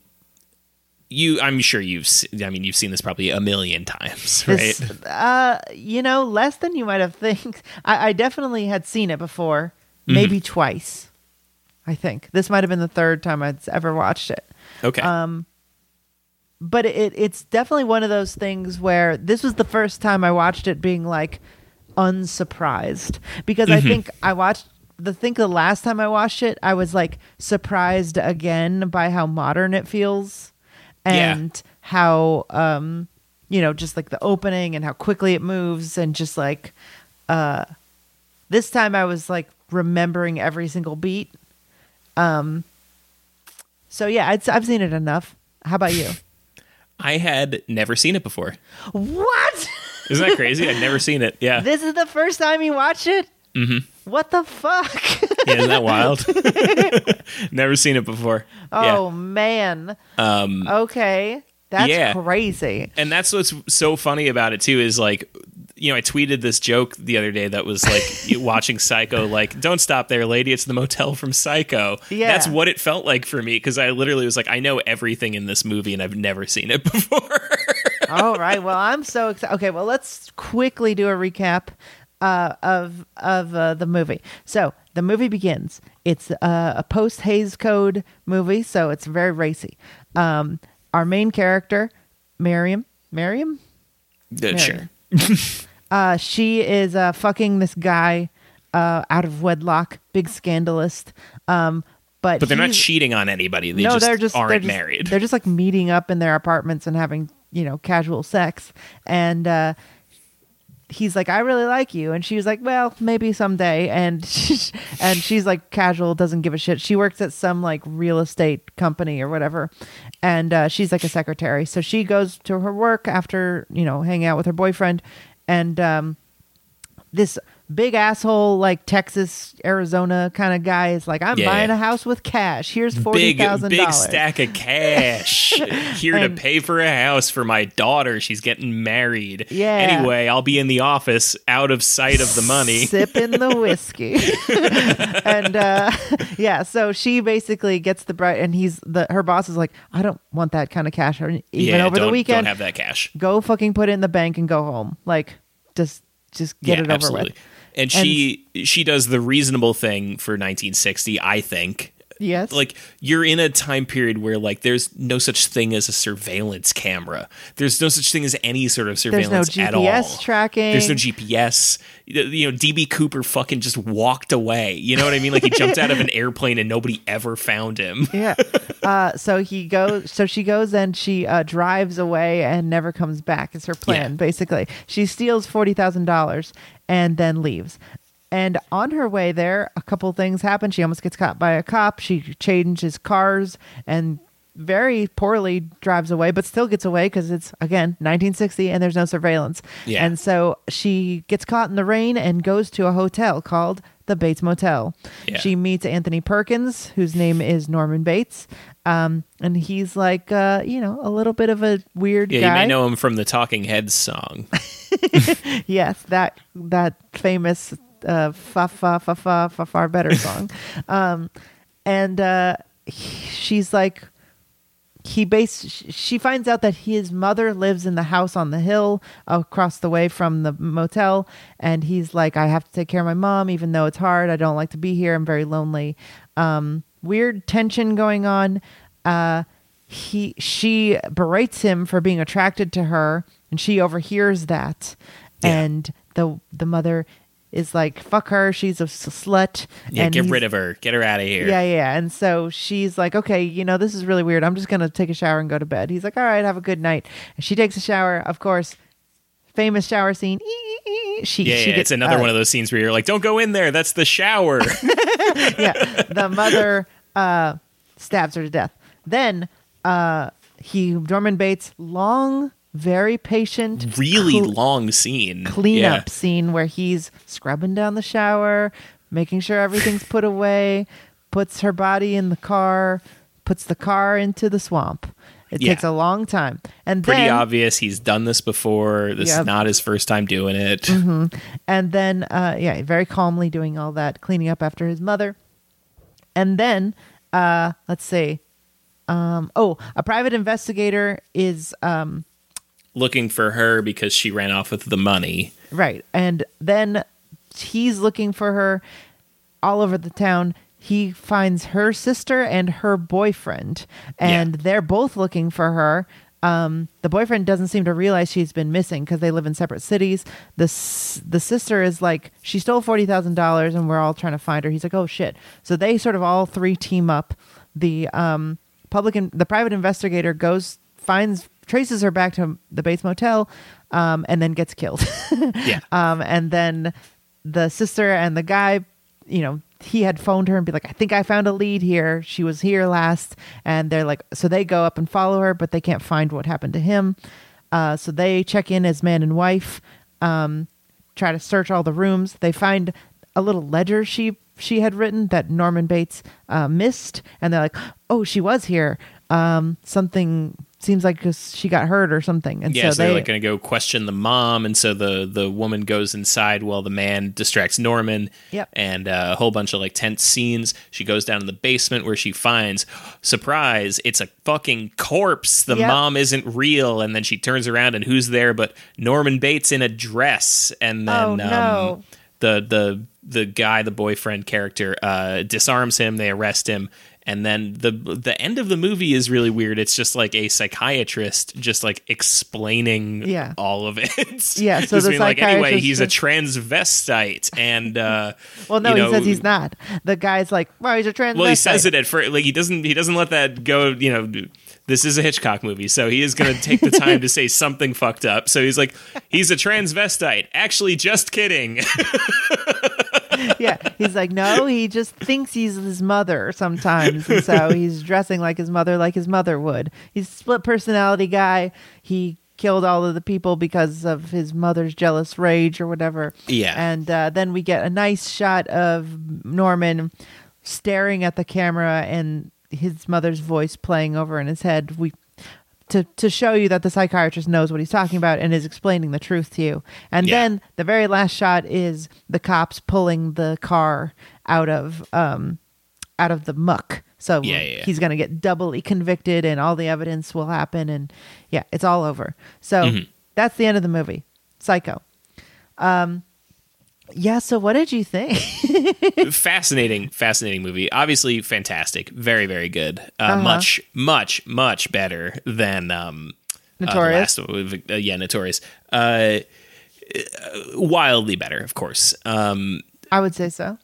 you, I'm sure you've, I mean, you've seen this probably a million times, right? This- uh, you know, less than you might have think. [laughs] I, I definitely had seen it before, Mm-hmm. maybe twice. I think this might have been the third time I'd ever watched it. Okay. um, But it it's definitely one of those things where this was the first time I watched it being like unsurprised because Mm-hmm. I think I watched the think the last time I watched it I was like surprised again by how modern it feels Yeah. and how um you know just like the opening and how quickly it moves and just like uh This time I was like remembering every single beat. Um. So yeah, I'd, I've seen it enough. How about you? [laughs] I had never seen it before. what? Isn't that crazy? [laughs] I'd never seen it. Yeah. This is the first time you watch it? Mm-hmm. What the fuck? yeah isn't that wild? [laughs] never seen it before. oh man. Um, Okay. That's Yeah. crazy. and that's what's so funny about it too is like you know i tweeted this joke the other day that was like [laughs] watching psycho like don't stop there lady it's the motel from psycho Yeah. that's what it felt like for me because i literally was like i know everything in this movie and i've never seen it [laughs] before All right. Well, I'm so excited. Okay. Well, let's quickly do a recap uh, of of uh, the movie. So the movie begins. It's uh, a post Hays Code movie, so it's very racy. Um, our main character, Miriam, Miriam, Uh, sure uh, she is uh, fucking this guy uh, out of wedlock, big scandalist. Um, but but they're not cheating on anybody they no, just they're just aren't they're just, married They're just like meeting up in their apartments and having you know casual sex, and uh, he's like, "I really like you," and she was like, "Well, maybe someday," and [laughs] and she's like casual, doesn't give a shit. She works at some like real estate company or whatever, and uh, she's like a secretary. So she goes to her work after you know hanging out with her boyfriend, and um, this big asshole like Texas, Arizona kind of guy is like, I'm Yeah, buying a house with cash. Here's forty big thousand big dollars. stack of cash. [laughs] Here And- to pay for a house for my daughter. She's getting married. Yeah. anyway i'll be in the office out of sight of the money. Sipping the [laughs] whiskey. [laughs] And uh yeah so she basically gets the bright and he's the her boss is like i don't want that kind of cash even yeah, over the weekend don't have that cash. Go fucking put it in the bank and go home. Like just just get it over with And she she does the reasonable thing for 1960, I think. Yes Like you're in a time period where like there's no such thing as a surveillance camera. There's no such thing as any sort of surveillance there's no surveillance at all. gps tracking There's no GPS. You know, DB Cooper fucking just walked away. You know what I mean? Like he jumped out of an [laughs] airplane and nobody ever found him. yeah. Uh, so he goes. So she goes and she uh, drives away and never comes back. Is her plan Yeah. basically? She steals forty thousand dollars and then leaves. And on her way there, a couple things happen. She almost gets caught by a cop. She changes cars and very poorly drives away, but still gets away because it's again 1960 and there's no surveillance. Yeah. And so she gets caught in the rain and goes to a hotel called the Bates Motel. Yeah. She meets Anthony Perkins, whose name is Norman Bates. Um, and he's like, uh, you know, a little bit of a weird Yeah, guy. you may know him from the Talking Heads song. [laughs] yes, that that famous uh, fa fa fa fa fa far better [laughs] song. um, and uh, he- she's like, he base. She finds out that his mother lives in the house on the hill across the way from the motel, and he's like, I have to take care of my mom, even though it's hard. I don't like to be here. I'm very lonely. Um, weird tension going on. Uh, he she berates him for being attracted to her, and she overhears that, Yeah. and the the mother is like, "Fuck her, she's a slut." Yeah, and get rid of her. Get her out of here. yeah, yeah. And so she's like, okay, you know, this is really weird. I'm just going to take a shower and go to bed. He's like, all right, have a good night. And she takes a shower. Of course, famous shower scene. [laughs] She, Yeah, she yeah, gets, it's another uh, one of those scenes where you're like, "Don't go in there. That's the shower." [laughs] yeah, the mother uh, stabs her to death. Then uh, he, Norman Bates, long, very patient, really cl- long scene. cleanup Yeah. scene where he's scrubbing down the shower, making sure everything's put away, puts her body in the car, puts the car into the swamp. It Yeah. takes a long time. And Pretty then obvious. He's done this before. This is not his first time doing it. and then uh yeah, very calmly doing all that, cleaning up after his mother. And then uh let's see. Um oh, a private investigator is um Looking for her because she ran off with the money. Right. And then he's looking for her all over the town. He finds her sister and her boyfriend, and Yeah. they're both looking for her. Um, the boyfriend doesn't seem to realize she's been missing because they live in separate cities. The s- the sister is like she stole forty thousand dollars, and we're all trying to find her. He's like, oh shit! So they sort of all three team up. The um, public in- the private investigator goes finds traces her back to the Bates Motel, um, and then gets killed. [laughs] Yeah. Um, and then the sister and the guy, you know, he had phoned her and be like, I think I found a lead here. She was here last. And they're like, so they go up and follow her, but they can't find what happened to him. Uh, so they check in as man and wife, um, try to search all the rooms. They find a little ledger she she had written that Norman Bates uh, missed, and they're like, "Oh, she was here. Um, something seems like cause she got hurt or something." And Yeah, so they like going to go question the mom, and so the the woman goes inside while the man distracts Norman. Yep. And uh, a whole bunch of like tense scenes. She goes down in the basement where she finds, surprise, it's a fucking corpse. The Yep. mom isn't real, and then she turns around and who's there but Norman Bates in a dress, and then Oh, no. um, the the the guy, the boyfriend character, uh, disarms him. They arrest him, and then the the end of the movie is really weird. It's just like a psychiatrist just like explaining Yeah. all of it. [laughs] Yeah, so the being like, anyway, he's a transvestite, and uh, [laughs] well, no, you know, he says he's not. The guy's like, "Well, he's a transvestite." Well, he says it at first. Like he doesn't. He doesn't let that go. You know, this is a Hitchcock movie, so he is going to take the time to say something fucked up. So he's like, he's a transvestite. Actually, just kidding. [laughs] [laughs] yeah, he's like, no, he just thinks he's his mother sometimes, and so he's dressing like his mother, like his mother would. He's a split personality guy. He killed all of the people because of his mother's jealous rage or whatever. Yeah. and uh, then we get a nice shot of Norman staring at the camera and his mother's voice playing over in his head. We to to show you that the psychiatrist knows what he's talking about and is explaining the truth to you. And Yeah. then the very last shot is the cops pulling the car out of um out of the muck. So Yeah, yeah, he's going to get doubly convicted and all the evidence will happen and yeah, it's all over. So Mm-hmm. that's the end of the movie. Psycho. Um yeah, so what did you think? [laughs] fascinating, fascinating movie. Obviously, fantastic. Very, very good. Uh, Uh-huh. Much, much, much better than um, Notorious? Uh, last, uh, yeah, Notorious. Uh, wildly better, of course. Um, I would say so.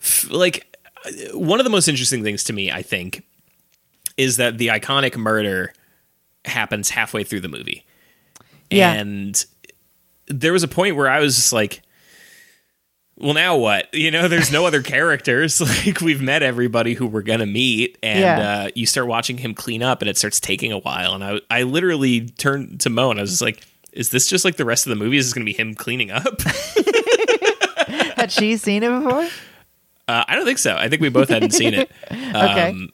f- like uh, one of the most interesting things to me, I think, is that the iconic murder happens halfway through the movie. Yeah. And there was a point where I was just like, well, now what? You know, there's no other [laughs] characters. [laughs] Like, we've met everybody who we're going to meet. And Yeah. uh, you start watching him clean up, and it starts taking a while. And I, I literally turned to Mo and I was just like, is this just like the rest of the movie? Is this going to be him cleaning up? [laughs] Had she seen it before? Uh, I don't think so. I think we both hadn't seen it. Okay. Um,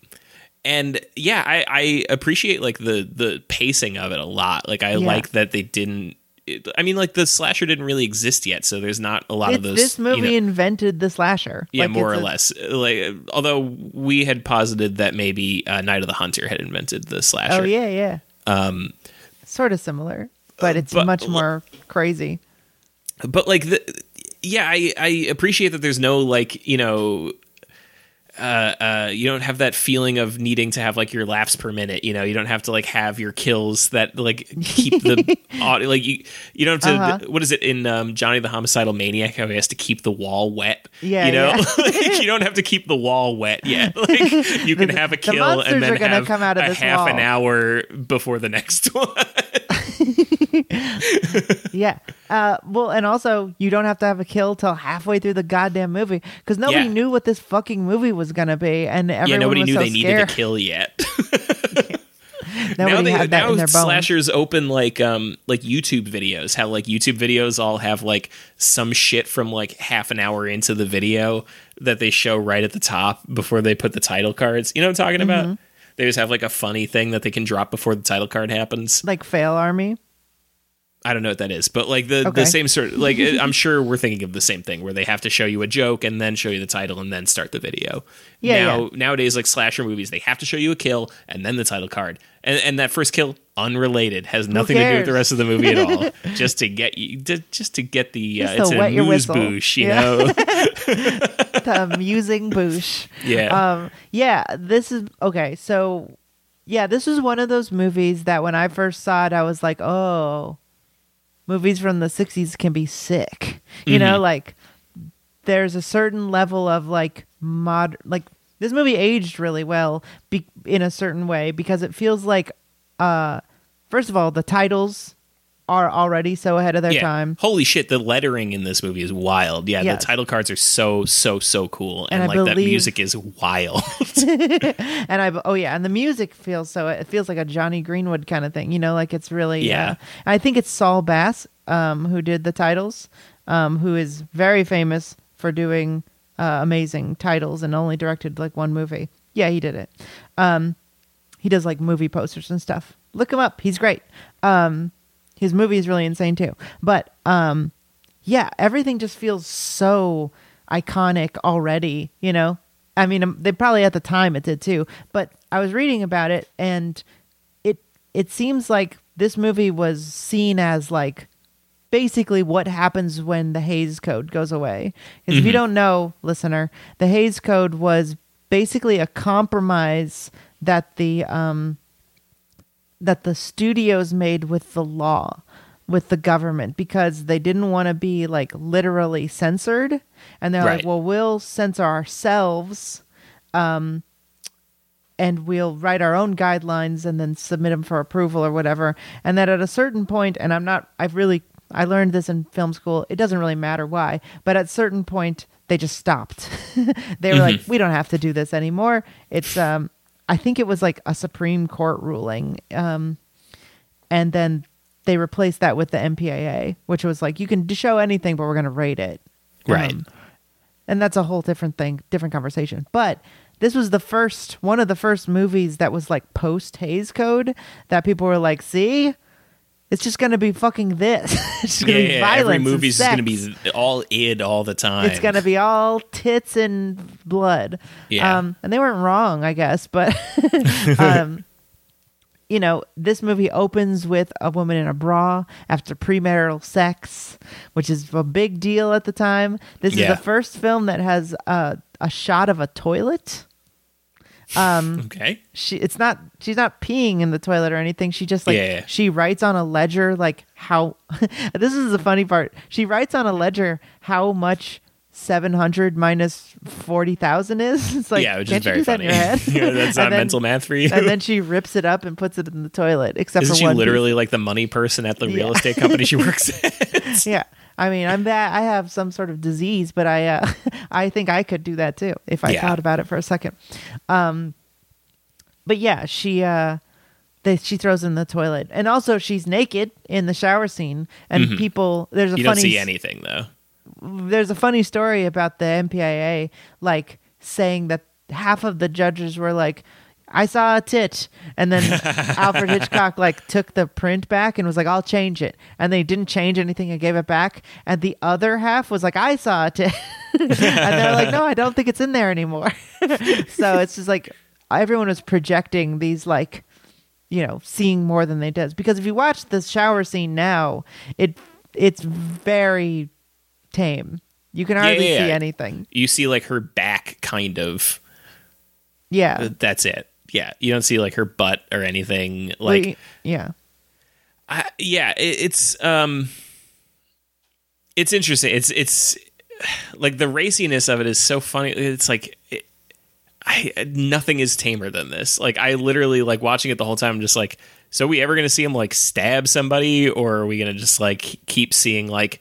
and yeah, I, I appreciate like the the pacing of it a lot. Like I Yeah. like that they didn't. It, I mean, like the slasher didn't really exist yet, so there's not a lot It's- of those. this movie you know- invented the slasher. yeah, Like, more or a- less. Like, although we had posited that maybe uh, Night of the Hunter had invented the slasher. Oh yeah, yeah. Um, Sort of similar, but it's but- much more crazy. but like the yeah i i appreciate that there's no like you know uh, uh, you don't have that feeling of needing to have like your laughs per minute. You know, you don't have to like have your kills that like keep the [laughs] audio. Like you, you don't have to. Uh-huh. What is it in um, Johnny the Homicidal Maniac? How he has to keep the wall wet. Yeah, you know, yeah. [laughs] like, you don't have to keep the wall wet yet. [laughs] Like you can have a kill and then have come out of a half an hour before the next one. [laughs] Yeah. Uh, well, and also you don't have to have a kill till halfway through the goddamn movie because nobody Yeah. knew what this fucking movie was gonna be, and everyone yeah, nobody knew so they needed scared. a kill yet. [laughs] [laughs] Nobody now they, had that now in their bones. slashers open like um like YouTube videos. How like YouTube videos all have like some shit from like half an hour into the video that they show right at the top before they put the title cards. You know what I'm talking Mm-hmm. about? They just have like a funny thing that they can drop before the title card happens. like FailArmy. I don't know what that is, but like the Okay. the same sort of like [laughs] I'm sure we're thinking of the same thing where they have to show you a joke and then show you the title and then start the video. Yeah, Now yeah. nowadays like slasher movies, they have to show you a kill and then the title card. And and that first kill unrelated has nothing to do with the rest of the movie at all. [laughs] just to get you to, just to get the uh, it's a moose boosh, you Yeah. know. [laughs] the amusing boosh. yeah. Um, yeah, this is okay. So, yeah, this was one of those movies that when I first saw it, I was like, oh, movies from the 60s can be sick. You know, like there's a certain level of like mod, like this movie aged really well be- in a certain way because it feels like, uh, first of all, the titles are already so ahead of their yeah. time. Holy shit, the lettering in this movie is wild. Yeah, Yes. the title cards are so so so cool, and, And like that music is wild. [laughs] And I oh yeah, and the music feels so it feels like a Jonny Greenwood kind of thing, you know, like it's really Yeah. Uh, I think it's Saul Bass um, who did the titles, um, who is very famous for doing uh, amazing titles and only directed like one movie. Yeah, he did it. Um, he does like movie posters and stuff. Look him up; he's great. Um, his movie is really insane too. But um, yeah, everything just feels so iconic already, you know? I mean, um, they probably at the time it did too, but I was reading about it and it it seems like this movie was seen as like basically what happens when the Hays Code goes away. Because if you don't know, listener, the Hays Code was basically a compromise that the um that the studios made with the law with the government because they didn't want to be like literally censored. And they're Right. like well we'll censor ourselves um and we'll write our own guidelines and then submit them for approval or whatever. And that at a certain point and i'm not i've really i learned this in film school it doesn't really matter why but at a certain point they just stopped. [laughs] They were like we don't have to do this anymore. It's um i think it was like a supreme court ruling um and then they replaced that with the mpaa which was like you can show anything but we're going to rate it Right. Um, and that's a whole different thing, different conversation. But this was the first one of the first movies that was like post Hays Code that people were like, "See, it's just gonna be fucking this. [laughs] it's just gonna be yeah, violence. every movie's gonna be all id all the time. It's gonna be all tits and blood. Yeah. Um, and they weren't wrong, I guess, but [laughs] um, [laughs] you know, this movie opens with a woman in a bra after premarital sex, which is a big deal at the time. This Yeah. is the first film that has uh, a shot of a toilet. Um, okay. She it's not she's not peeing in the toilet or anything. She just like Yeah, yeah. she writes on a ledger like how [laughs] this is the funny part. She writes on a ledger how much 700 minus 40,000 is. [laughs] It's like yeah, which can't is very that funny. head? [laughs] yeah, that's not then- mental math for you. and then she rips it up and puts it in the toilet except Isn't for she one piece. literally like the money person at the real estate company she works at? yeah i mean i'm bad i have some sort of disease but i uh, [laughs] i think i could do that too if i Yeah. thought about it for a second um but yeah she uh they, she throws in the toilet and also she's naked in the shower scene and people there's a Mm-hmm. you don't funny see anything though. there's a funny story about the MPAA like saying that half of the judges were like I saw a tit and then [laughs] Alfred Hitchcock like took the print back and was like I'll change it. And they didn't change anything. And gave it back. And the other half was like I saw a tit [laughs] and they're like no I don't think it's in there anymore. [laughs] So it's just like everyone was projecting these like you know seeing more than they did. Because if you watch the shower scene now it it's very tame. You can hardly yeah, see yeah. anything. You see like her back, kind of. yeah. That's it. Yeah, you don't see like her butt or anything. Like, yeah I, yeah, it, it's um, it's interesting. It's it's like the raciness of it is so funny. It's like it, I nothing is tamer than this. Like I literally like watching it the whole time. I'm just like, so are we ever gonna see him like stab somebody, or are we gonna just like keep seeing like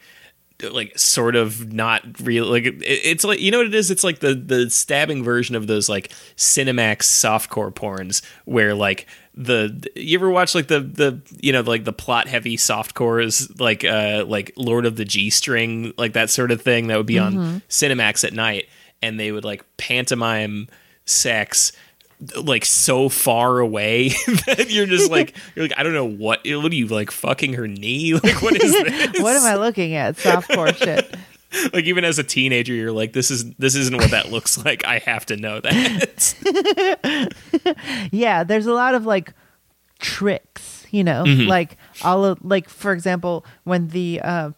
like sort of not real like it, it's like you know what it is? It's like the the stabbing version of those like cinemax softcore porns where like the you ever watch like the the you know like the plot heavy softcores like uh like lord of the g string like that sort of thing that would be on cinemax at night and they would like pantomime sex like so far away [laughs] that you're just like you're like I don't know what what are you like fucking her knee? [laughs] Like what is [laughs] this? what am i looking at? Softcore shit. Like even as a teenager you're like this is this isn't what that looks like. I have to know that. Yeah there's a lot of like tricks you know? Mm-hmm. like all of like for example when the uh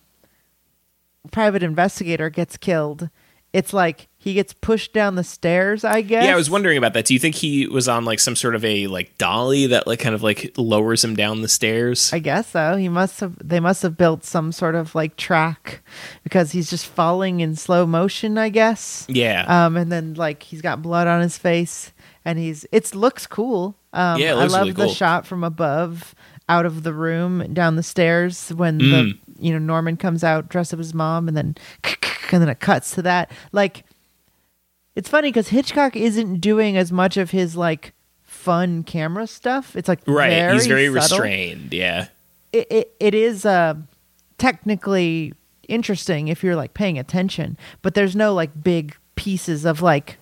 private investigator gets killed it's like he gets pushed down the stairs i guess yeah i was wondering about that do you think he was on like some sort of a like dolly that like kind of like lowers him down the stairs I guess so. He must have. They must have built some sort of like track because he's just falling in slow motion. I guess. yeah Um, and then like he's got blood on his face, and he's it looks cool. Um, Yeah, it I love really the cool. shot from above. out of the room down the stairs when Mm. the you know Norman comes out dressed up as mom, and then and then it cuts to that. Like, it's funny because Hitchcock isn't doing as much of his like fun camera stuff. It's like Right. He's very subtle. restrained. Yeah. It, it it is uh, technically interesting if you're like paying attention, but there's no like big pieces of like,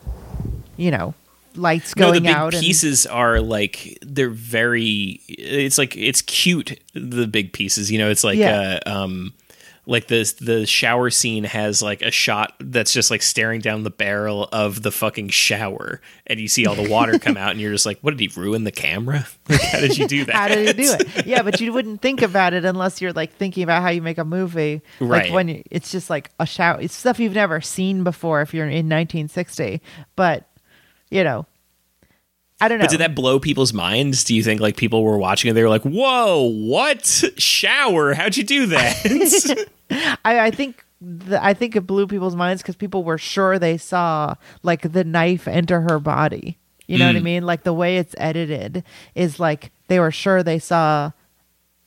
you know, lights going no, the big out and pieces are like they're very. It's like it's cute. The big pieces, you know, it's like Yeah. uh, um, like the the shower scene has like a shot that's just like staring down the barrel of the fucking shower, and you see all the water [laughs] come out, and you're just like, what did he ruin the camera? [laughs] Like, how did you do that? how did he do it? Yeah, but you wouldn't think about it unless you're like thinking about how you make a movie. Right. Like when you, it's just like a shower, It's stuff you've never seen before if you're in 1960. But you know, I don't know. But did that blow people's minds? Do you think like people were watching and they were like, "Whoa, what shower? How'd you do that?" [laughs] I, I think. The, I think it blew people's minds because people were sure they saw like the knife enter her body. You know what I mm. mean? Like the way it's edited is like they were sure they saw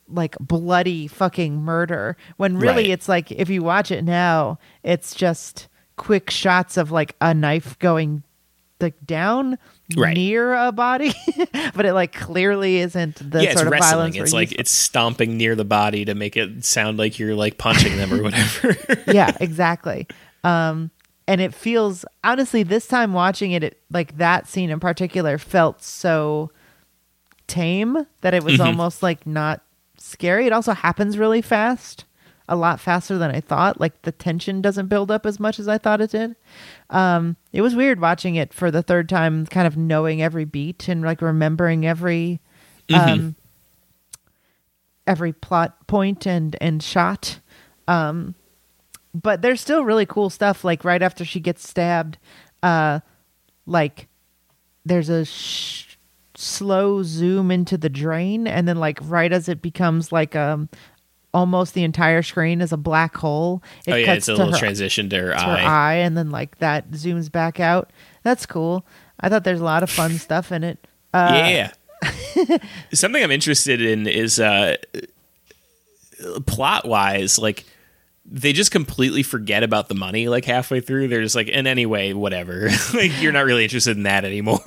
like bloody fucking murder when really Right. it's like if you watch it now it's just quick shots of like a knife going like down Right. near a body [laughs] but it like clearly isn't the yeah, it's sort of wrestling. violence It's like it's stomping near the body to make it sound like you're like punching them or [laughs] whatever. yeah, [laughs] exactly. Um, and it feels honestly this time watching it, it, like that scene in particular felt so tame that it was almost like not scary. It also happens really fast, a lot faster than I thought. Like the tension doesn't build up as much as I thought it did. Um, it was weird watching it for the third time, kind of knowing every beat and like remembering every um, every plot point and and shot. Um, but there's still really cool stuff. Like right after she gets stabbed, uh, like there's a sh- slow zoom into the drain, and then like right as it becomes like um almost the entire screen is a black hole. It oh yeah, cuts it's a little her, transition to her to her eye. eye, and then like that zooms back out. That's cool. I thought there's a lot of fun [laughs] stuff in it. Uh, yeah. [laughs] Something I'm interested in is uh plot wise, like they just completely forget about the money like halfway through. They're just like, and anyway, whatever. [laughs] like you're not really interested in that anymore.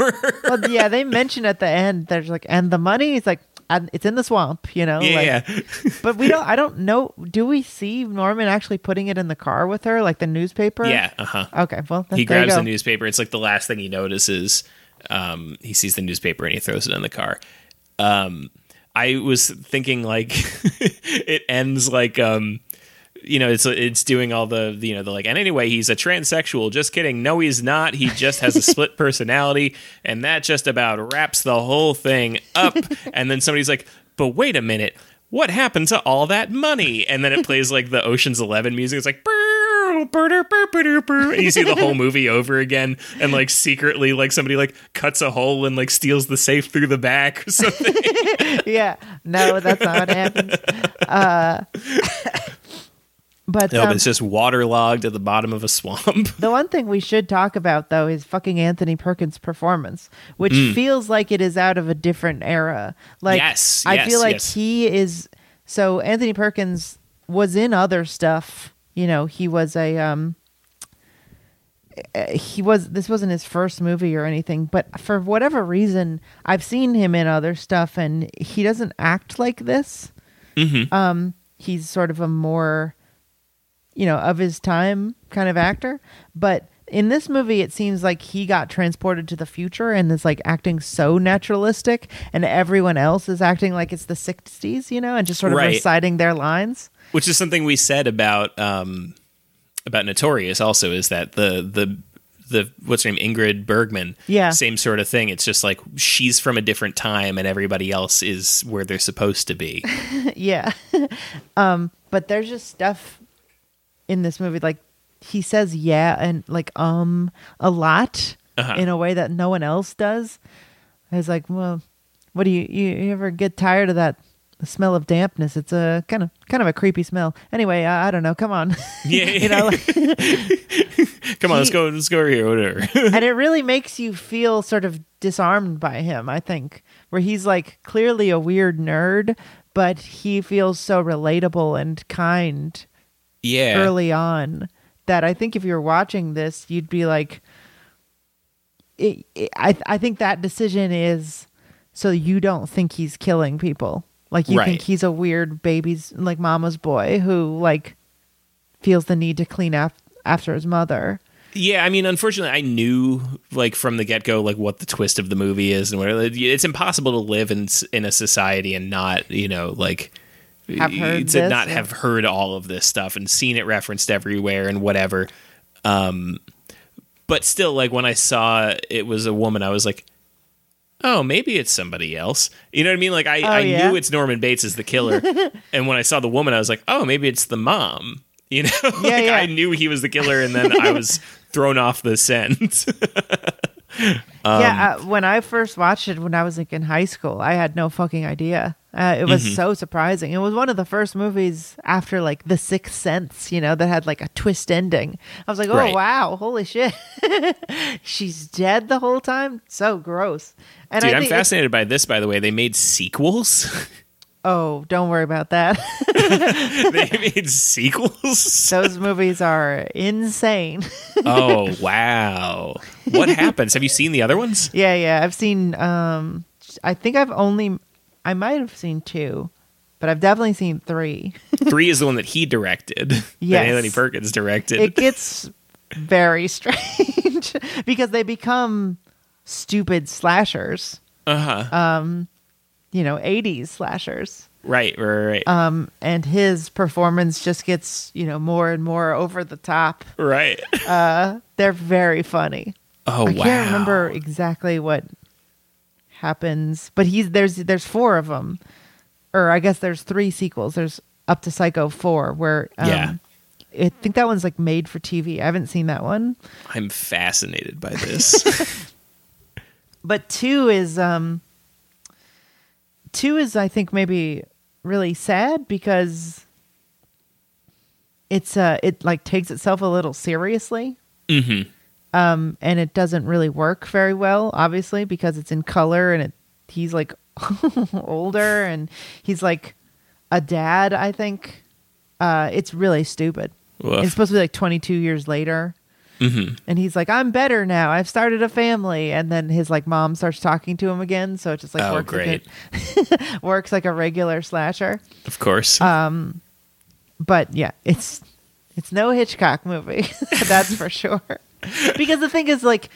well, yeah, they mention at the end. There's like, and the money is like, and it's in the swamp, you know. like- yeah. [laughs] but we don't. I don't know. Do we see Norman actually putting it in the car with her, like the newspaper? Yeah. Uh huh. Okay. Well, he grabs the newspaper. It's like the last thing he notices. Um, he sees the newspaper and he throws it in the car. Um, I was thinking like [laughs] it ends like um, you know it's it's doing all the you know the like and anyway he's a transsexual. Just kidding. No, he's not. He just has a [laughs] split personality, and that just about wraps the whole thing up. [laughs] and then somebody's like, but wait a minute. What happened to all that money? And then it [laughs] plays like the Ocean's Eleven music. It's like, and you see the whole movie over again and like secretly like somebody like cuts a hole and like steals the safe through the back or something yeah. No, that's not what happens. Uh, but no um, but it's just waterlogged at the bottom of a swamp The one thing we should talk about though is fucking Anthony Perkins' performance, which feels like it is out of a different era. Like Mm. Yes, I yes, feel like yes. he is so Anthony Perkins was in other stuff. You know, he was a um uh, he was this wasn't his first movie or anything, but for whatever reason, I've seen him in other stuff and he doesn't act like this. Mm-hmm. Um he's sort of a more you know, of his time kind of actor. But in this movie, it seems like he got transported to the future and is like acting so naturalistic, and everyone else is acting like it's the 60s, you know, and just sort of Right. reciting their lines. which is something we said about um about notorious also is that the the the what's her name Ingrid Bergman Yeah. same sort of thing it's just like she's from a different time and everybody else is where they're supposed to be [laughs] yeah. [laughs] um, but there's just stuff in this movie like he says yeah and like um a lot Uh-huh. in a way that no one else does. I was like, well, what do you you, you ever get tired of that smell of dampness? It's a kind of kind of a creepy smell. Anyway, I, I don't know. Come on, [laughs] yeah you know, like- [laughs] come on let's go let's go over here whatever [laughs] and it really makes you feel sort of disarmed by him. I think where he's like clearly a weird nerd, but he feels so relatable and kind Yeah. early on that I think if you're watching this, you'd be like, it, it- I I think that decision is so you don't think he's killing people. Like you Right. think he's a weird baby's like mama's boy who like feels the need to clean up after his mother. Yeah, I mean, unfortunately, I knew like from the get go like what the twist of the movie is, and whatever. It's impossible to live in in a society and not, you know, like Have heard to not have heard all of this stuff and seen it referenced everywhere and whatever. Um, but still, like when I saw it was a woman, I was like, oh, maybe it's somebody else. You know what I mean? Like I, I Oh, yeah? knew it's Norman Bates as the killer, [laughs] and when I saw the woman, I was like, oh, maybe it's the mom. You know, [laughs] like yeah. I knew he was the killer, and then I was [laughs] thrown off the scent. Um, yeah, uh, when I first watched it when I was like in high school, I had no fucking idea. Uh, it was Mm-hmm. so surprising. It was one of the first movies after like The Sixth Sense, you know, that had like a twist ending. I was like, oh Right. wow, holy shit, [laughs] she's dead the whole time. So gross. And Dude, I I'm fascinated by this. By the way, they made sequels. [laughs] Oh, don't worry about that. [laughs] they [laughs] made sequels. Those movies are insane. oh [laughs] wow! What happens? Have you seen the other ones? yeah, yeah. I've seen. Um, I think I've only. I might have seen two, but I've definitely seen three. Three is the one that he directed. Yes. Anthony Perkins directed. it gets very strange because they become stupid slashers. uh huh. You know, 80s slashers. right, right, right, Um, and his performance just gets, you know, more and more over the top. right. [laughs] uh They're very funny. Oh wow. I wow! can't remember exactly what happens, but he's there's there's four of them, or I guess there's three sequels. There's up to Psycho four, where um, Yeah. I think that one's like made for TV. I haven't seen that one, I'm fascinated by this. [laughs] but two is um two is I think maybe really sad because it's uh it like takes itself a little seriously. mm-hmm. um, and it doesn't really work very well, obviously, because it's in color and it he's like [laughs] older and he's like a dad. I think uh, it's really stupid. It's supposed to be like 22 years later, Mm-hmm. and he's like, "I'm better now. I've started a family." And then his like mom starts talking to him again, so it just like Oh, works great! Like a, [laughs] works like a regular slasher. Of course. Uh, but yeah, it's it's no Hitchcock movie. [laughs] That's for sure. [laughs] Because the thing is, like,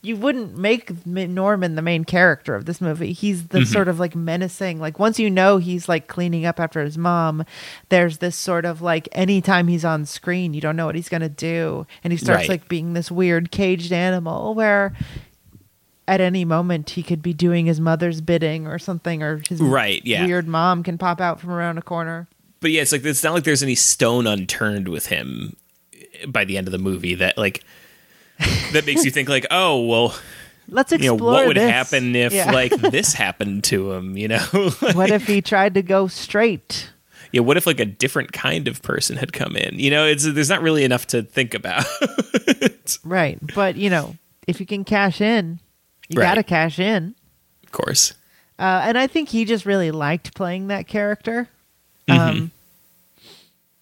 you wouldn't make Norman the main character of this movie. He's the mm-hmm. sort of like menacing. Like once you know he's like cleaning up after his mom, there's this sort of like anytime he's on screen, you don't know what he's gonna do, and he starts Right. like being this weird caged animal where. At any moment, he could be doing his mother's bidding or something, or his Right, yeah. weird mom can pop out from around a corner. but yeah, it's like it's not like there's any stone unturned with him by the end of the movie that like that makes you think like, oh well, Let's you know, explore what would this. happen if Yeah. like this happened to him? You know, [laughs] what if he tried to go straight? yeah, what if like a different kind of person had come in? You know, it's there's not really enough to think about. [laughs] Right. But, you know, if you can cash in, you Right. got to cash in. of course, Uh, and I think he just really liked playing that character. Mm-hmm.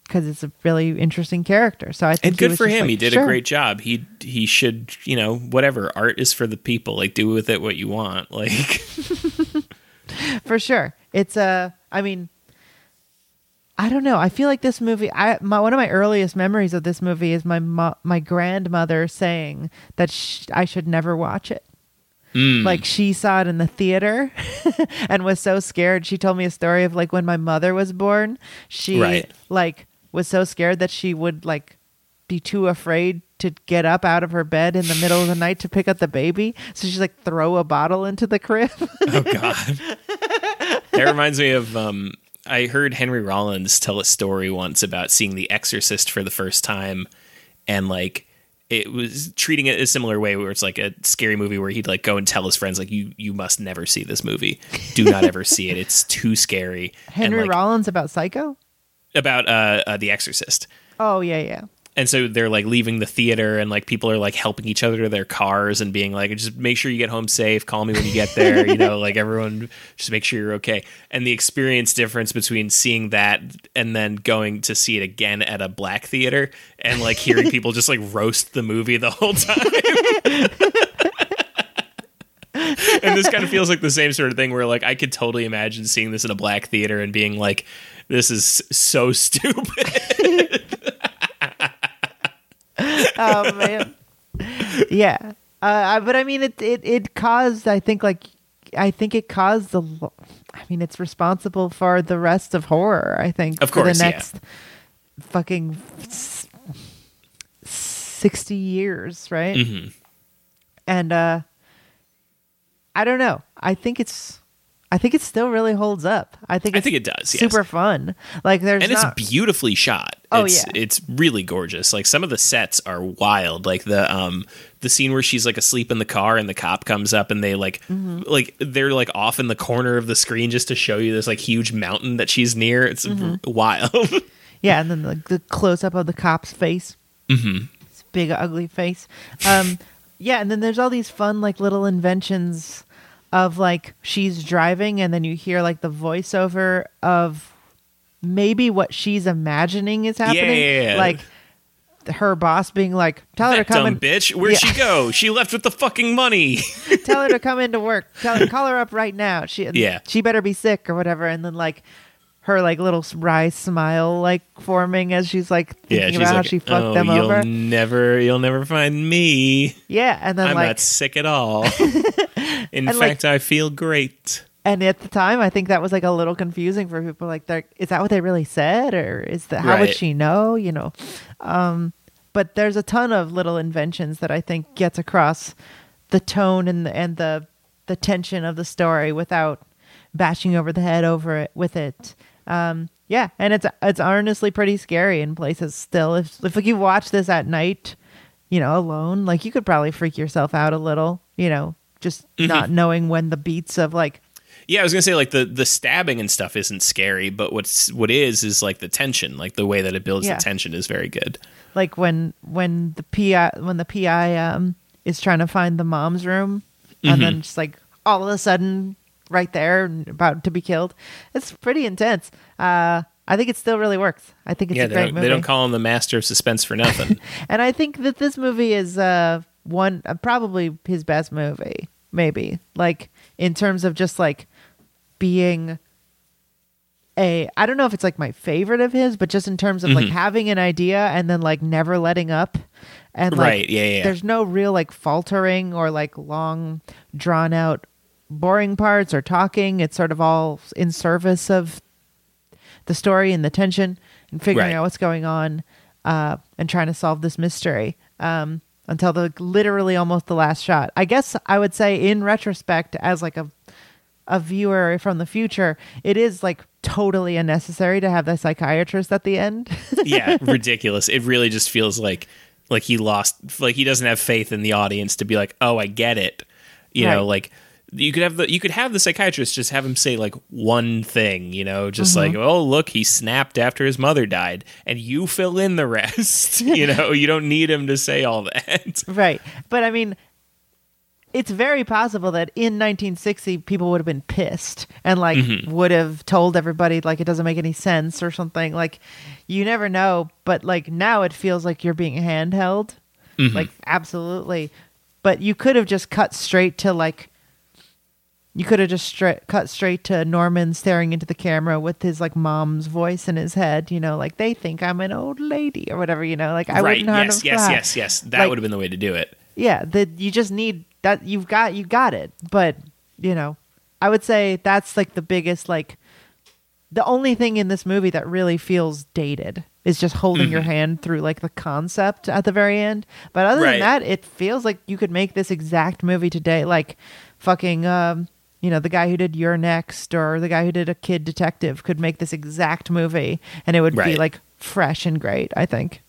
Because it's a really interesting character. So I think and good for him. like, he did "Sure." a great job. He he should you know whatever art is for the people. Like do with it what you want. [laughs] Like [laughs] for sure. It's a. I mean, I don't know. I feel like this movie. I my one of my earliest memories of this movie is my mo- my grandmother saying that sh- I should never watch it. mm, Like she saw it in the theater [laughs] and was so scared. She told me a story of like when my mother was born. She Right. like was so scared that she would like be too afraid to get up out of her bed in the middle of the night to pick up the baby. So she's like throw a bottle into the crib. [laughs] oh god, that reminds me of. um I heard Henry Rollins tell a story once about seeing The Exorcist for the first time, and like it was treating it a similar way, where it's like a scary movie where he'd like go and tell his friends like you you must never see this movie, do not ever see it, it's too scary. Henry like, Rollins about Psycho? About uh, uh The Exorcist. Oh yeah, yeah. and so they're like leaving the theater and like people are like helping each other to their cars and being like just make sure you get home safe call me when you get there you know like everyone just make sure you're okay and the experience difference between seeing that and then going to see it again at a black theater and like hearing people just like roast the movie the whole time and this kind of feels like the same sort of thing where like I could totally imagine seeing this in a black theater and being like, this is so stupid. [laughs] oh man, yeah. Uh, but I mean, it it it caused. I think like I think it caused the. I mean, it's responsible for the rest of horror. I think Of for course, the yeah. next fucking sixty years, right? Mhm. And uh, I don't know. I think it's. I think it still really holds up. I think I think it does, yes. super fun. Like there's and not, it's beautifully shot. Oh, it's, yeah. it's really gorgeous. Like some of the sets are wild. Like the um the scene where she's like asleep in the car and the cop comes up and they like Mm-hmm. like they're like off in the corner of the screen just to show you this like huge mountain that she's near. It's Mm-hmm. wild. [laughs] Yeah, and then the, the close up of the cop's face. Mm-hmm. His big ugly face. Um, [laughs] yeah, and then there's all these fun like little inventions of like she's driving, and then you hear like the voiceover of maybe what she's imagining is happening. yeah, yeah. Like her boss being like, "Tell her to come dumb in, bitch. Where'd Yeah. she go? She left with the fucking money. [laughs] tell her to come into work. Tell her, call her up right now. She Yeah. she better be sick or whatever." And then like. Her like little wry smile like forming as she's like thinking yeah, she's about how she fucked oh, them you'll over. never, you'll never find me. Yeah, and then I'm like, not sick at all. [laughs] In And, like- fact, I feel great. and at the time, I think that was like a little confusing for people. Like, is that what they really said, or is that how would she know? You know, um, but there's a ton of little inventions that I think gets across the tone and the, and the the tension of the story without bashing over the head over it with it. Um, yeah, and it's it's honestly pretty scary in places still. If if you watch this at night, you know, alone, like you could probably freak yourself out a little. You know, just not knowing when the beats of like Yeah, I was gonna say like the the stabbing and stuff isn't scary, but what's what is is like the tension, like the way that it builds Yeah. the tension is very good. like when when the PI when the PI um is trying to find the mom's room and then just like all of a sudden right there and about to be killed. It's pretty intense. Uh I think it still really works. I think it's yeah, a great movie. they don't call him the master of suspense for nothing. [laughs] and I think that this movie is uh one uh, probably his best movie, maybe. Like in terms of just like being a I don't know if it's like my favorite of his, but just in terms of Mm-hmm. like having an idea and then like never letting up. And like Right, yeah, yeah, there's no real like faltering or like long drawn out boring parts or talking. It's sort of all in service of the story and the tension and figuring Right. out what's going on uh, and trying to solve this mystery um, until the literally almost the last shot. I guess I would say in retrospect, as like a a viewer from the future, it is like totally unnecessary to have the psychiatrist at the end. [laughs] yeah, ridiculous. It really just feels like like he lost like he doesn't have faith in the audience to be like, "Oh, I get it." You know, like you could have the you could have the psychiatrist just have him say like one thing, you know, just Mm-hmm. like, "Oh, look, he snapped after his mother died," and you fill in the rest. [laughs] you know, you don't need him to say all that. right. But I mean, it's very possible that in 1960 people would have been pissed and like would have told everybody like it doesn't make any sense or something like you never know but like now it feels like you're being handheld like absolutely but you could have just cut straight to like you could have just straight cut straight to Norman staring into the camera with his like mom's voice in his head, you know, like they think I'm an old lady or whatever, you know, like I right. wouldn't Yes, yes, for yes, yes. That Like- would have been the way to do it. yeah that you just need that you've got you got it but you know i would say that's like the biggest like the only thing in this movie that really feels dated is just holding your hand through like the concept at the very end but other Right. than that it feels like you could make this exact movie today like fucking um you know the guy who did You're Next or the guy who did a kid detective could make this exact movie and it would be like fresh and great i think.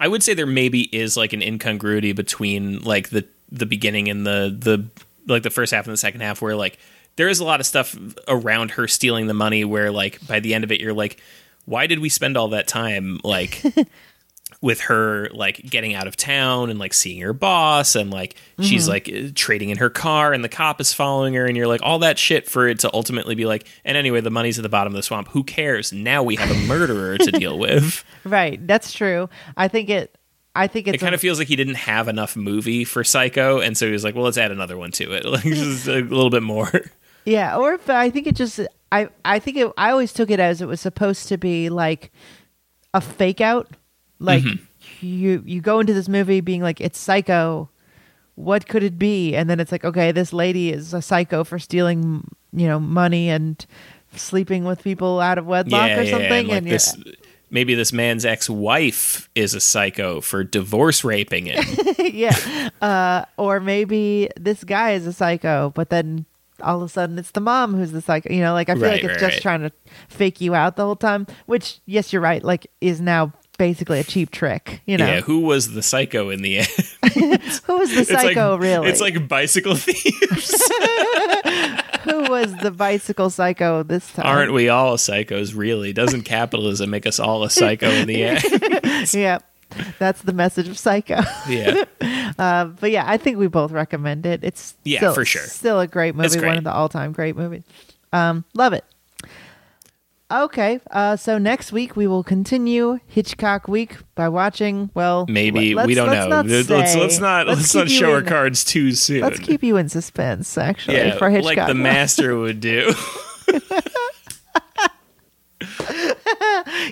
I would say there maybe is like an incongruity between like the the beginning and the the like the first half and the second half where like there is a lot of stuff around her stealing the money where like by the end of it you're like why did we spend all that time like [laughs] with her like getting out of town and like seeing her boss and like she's mm-hmm. like trading in her car and the cop is following her and you're like all that shit for it to ultimately be like and anyway the money's at the bottom of the swamp who cares now we have a murderer to [laughs] deal with [laughs] Right. That's true. I think it. I think it's it kind of feels like he didn't have enough movie for psycho and so he was like well let's add another one to it [laughs] like just a little bit more Yeah, or if I think it just I I think it I always took it as it was supposed to be like a fake out. Like you you go into this movie being like it's psycho. What could it be? And then it's like okay, this lady is a psycho for stealing, you know, money and sleeping with people out of wedlock or something and, like and you're- this maybe this man's ex-wife is a psycho for divorce raping him [laughs] yeah. Uh, or maybe this guy is a psycho, but then all of a sudden it's the mom who's the psycho. You know, like I feel Right, like it's right, just right. trying to fake you out the whole time. Which, yes, you're right. Like, is now basically a cheap trick. You know, yeah who was the psycho in the end [laughs] who was the psycho like, really? It's like bicycle [laughs] thieves. [laughs] who was the bicycle psycho this time? Aren't we all psychos, really? Doesn't capitalism make us all a psycho in the end? Yep. That's the message of Psycho. yeah. Uh, but yeah, I think we both recommend it. It's Yeah, still, for sure. Still a great movie, It's one of the all-time great movies. Um, love it. Okay, uh, so next week we will continue Hitchcock Week by watching. Well, Maybe let's- we don't let's know. Not let's, let's say. not let's, not show our in- cards too soon. Let's keep you in suspense, actually, yeah, for Hitchcock. like the master would do. [laughs]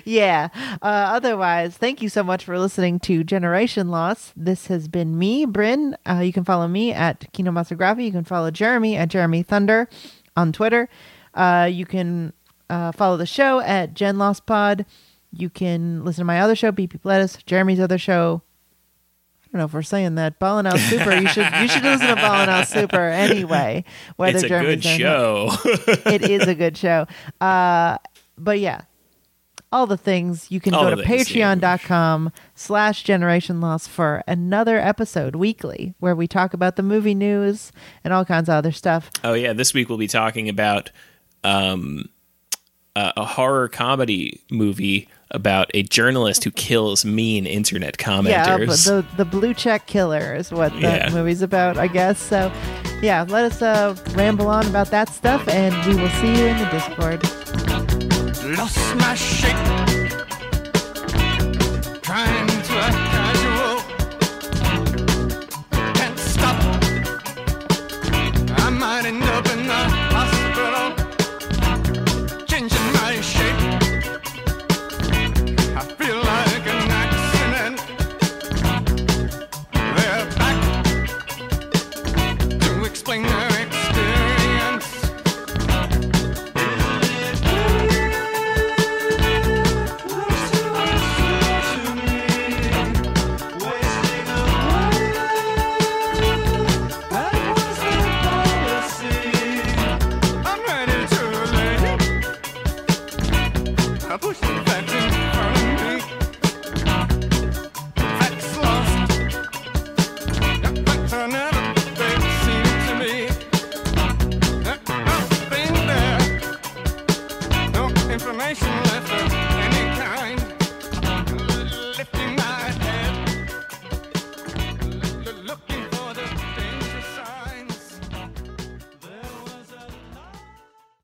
yeah. Uh, otherwise, thank you so much for listening to Generation Loss. This has been me, Flynn. Uh, you can follow me at Kinomatography. You can follow Jeremy at Jeremy Thunder on Twitter. Uh, you can uh, follow the show at Gen Lost Pod. You can listen to my other show, BP Lettuce, Jeremy's other show. I don't know if we're saying that. Ballin' Out Super. You should you should listen to Ballin' Out Super anyway. Whether it's a Jeremy's good show. [laughs] it is a good show. Uh, but yeah, all the things you can All go to patreon.com slash generation loss for another episode weekly where we talk about the movie news and all kinds of other stuff. oh yeah, this week we'll be talking about um, a, a horror comedy movie about a journalist who kills mean internet commenters. Yeah, but the the blue check killer is what the Yeah. movie's about, I guess. So yeah, let us uh, ramble on about that stuff and we will see you in the Discord. lost my shape trying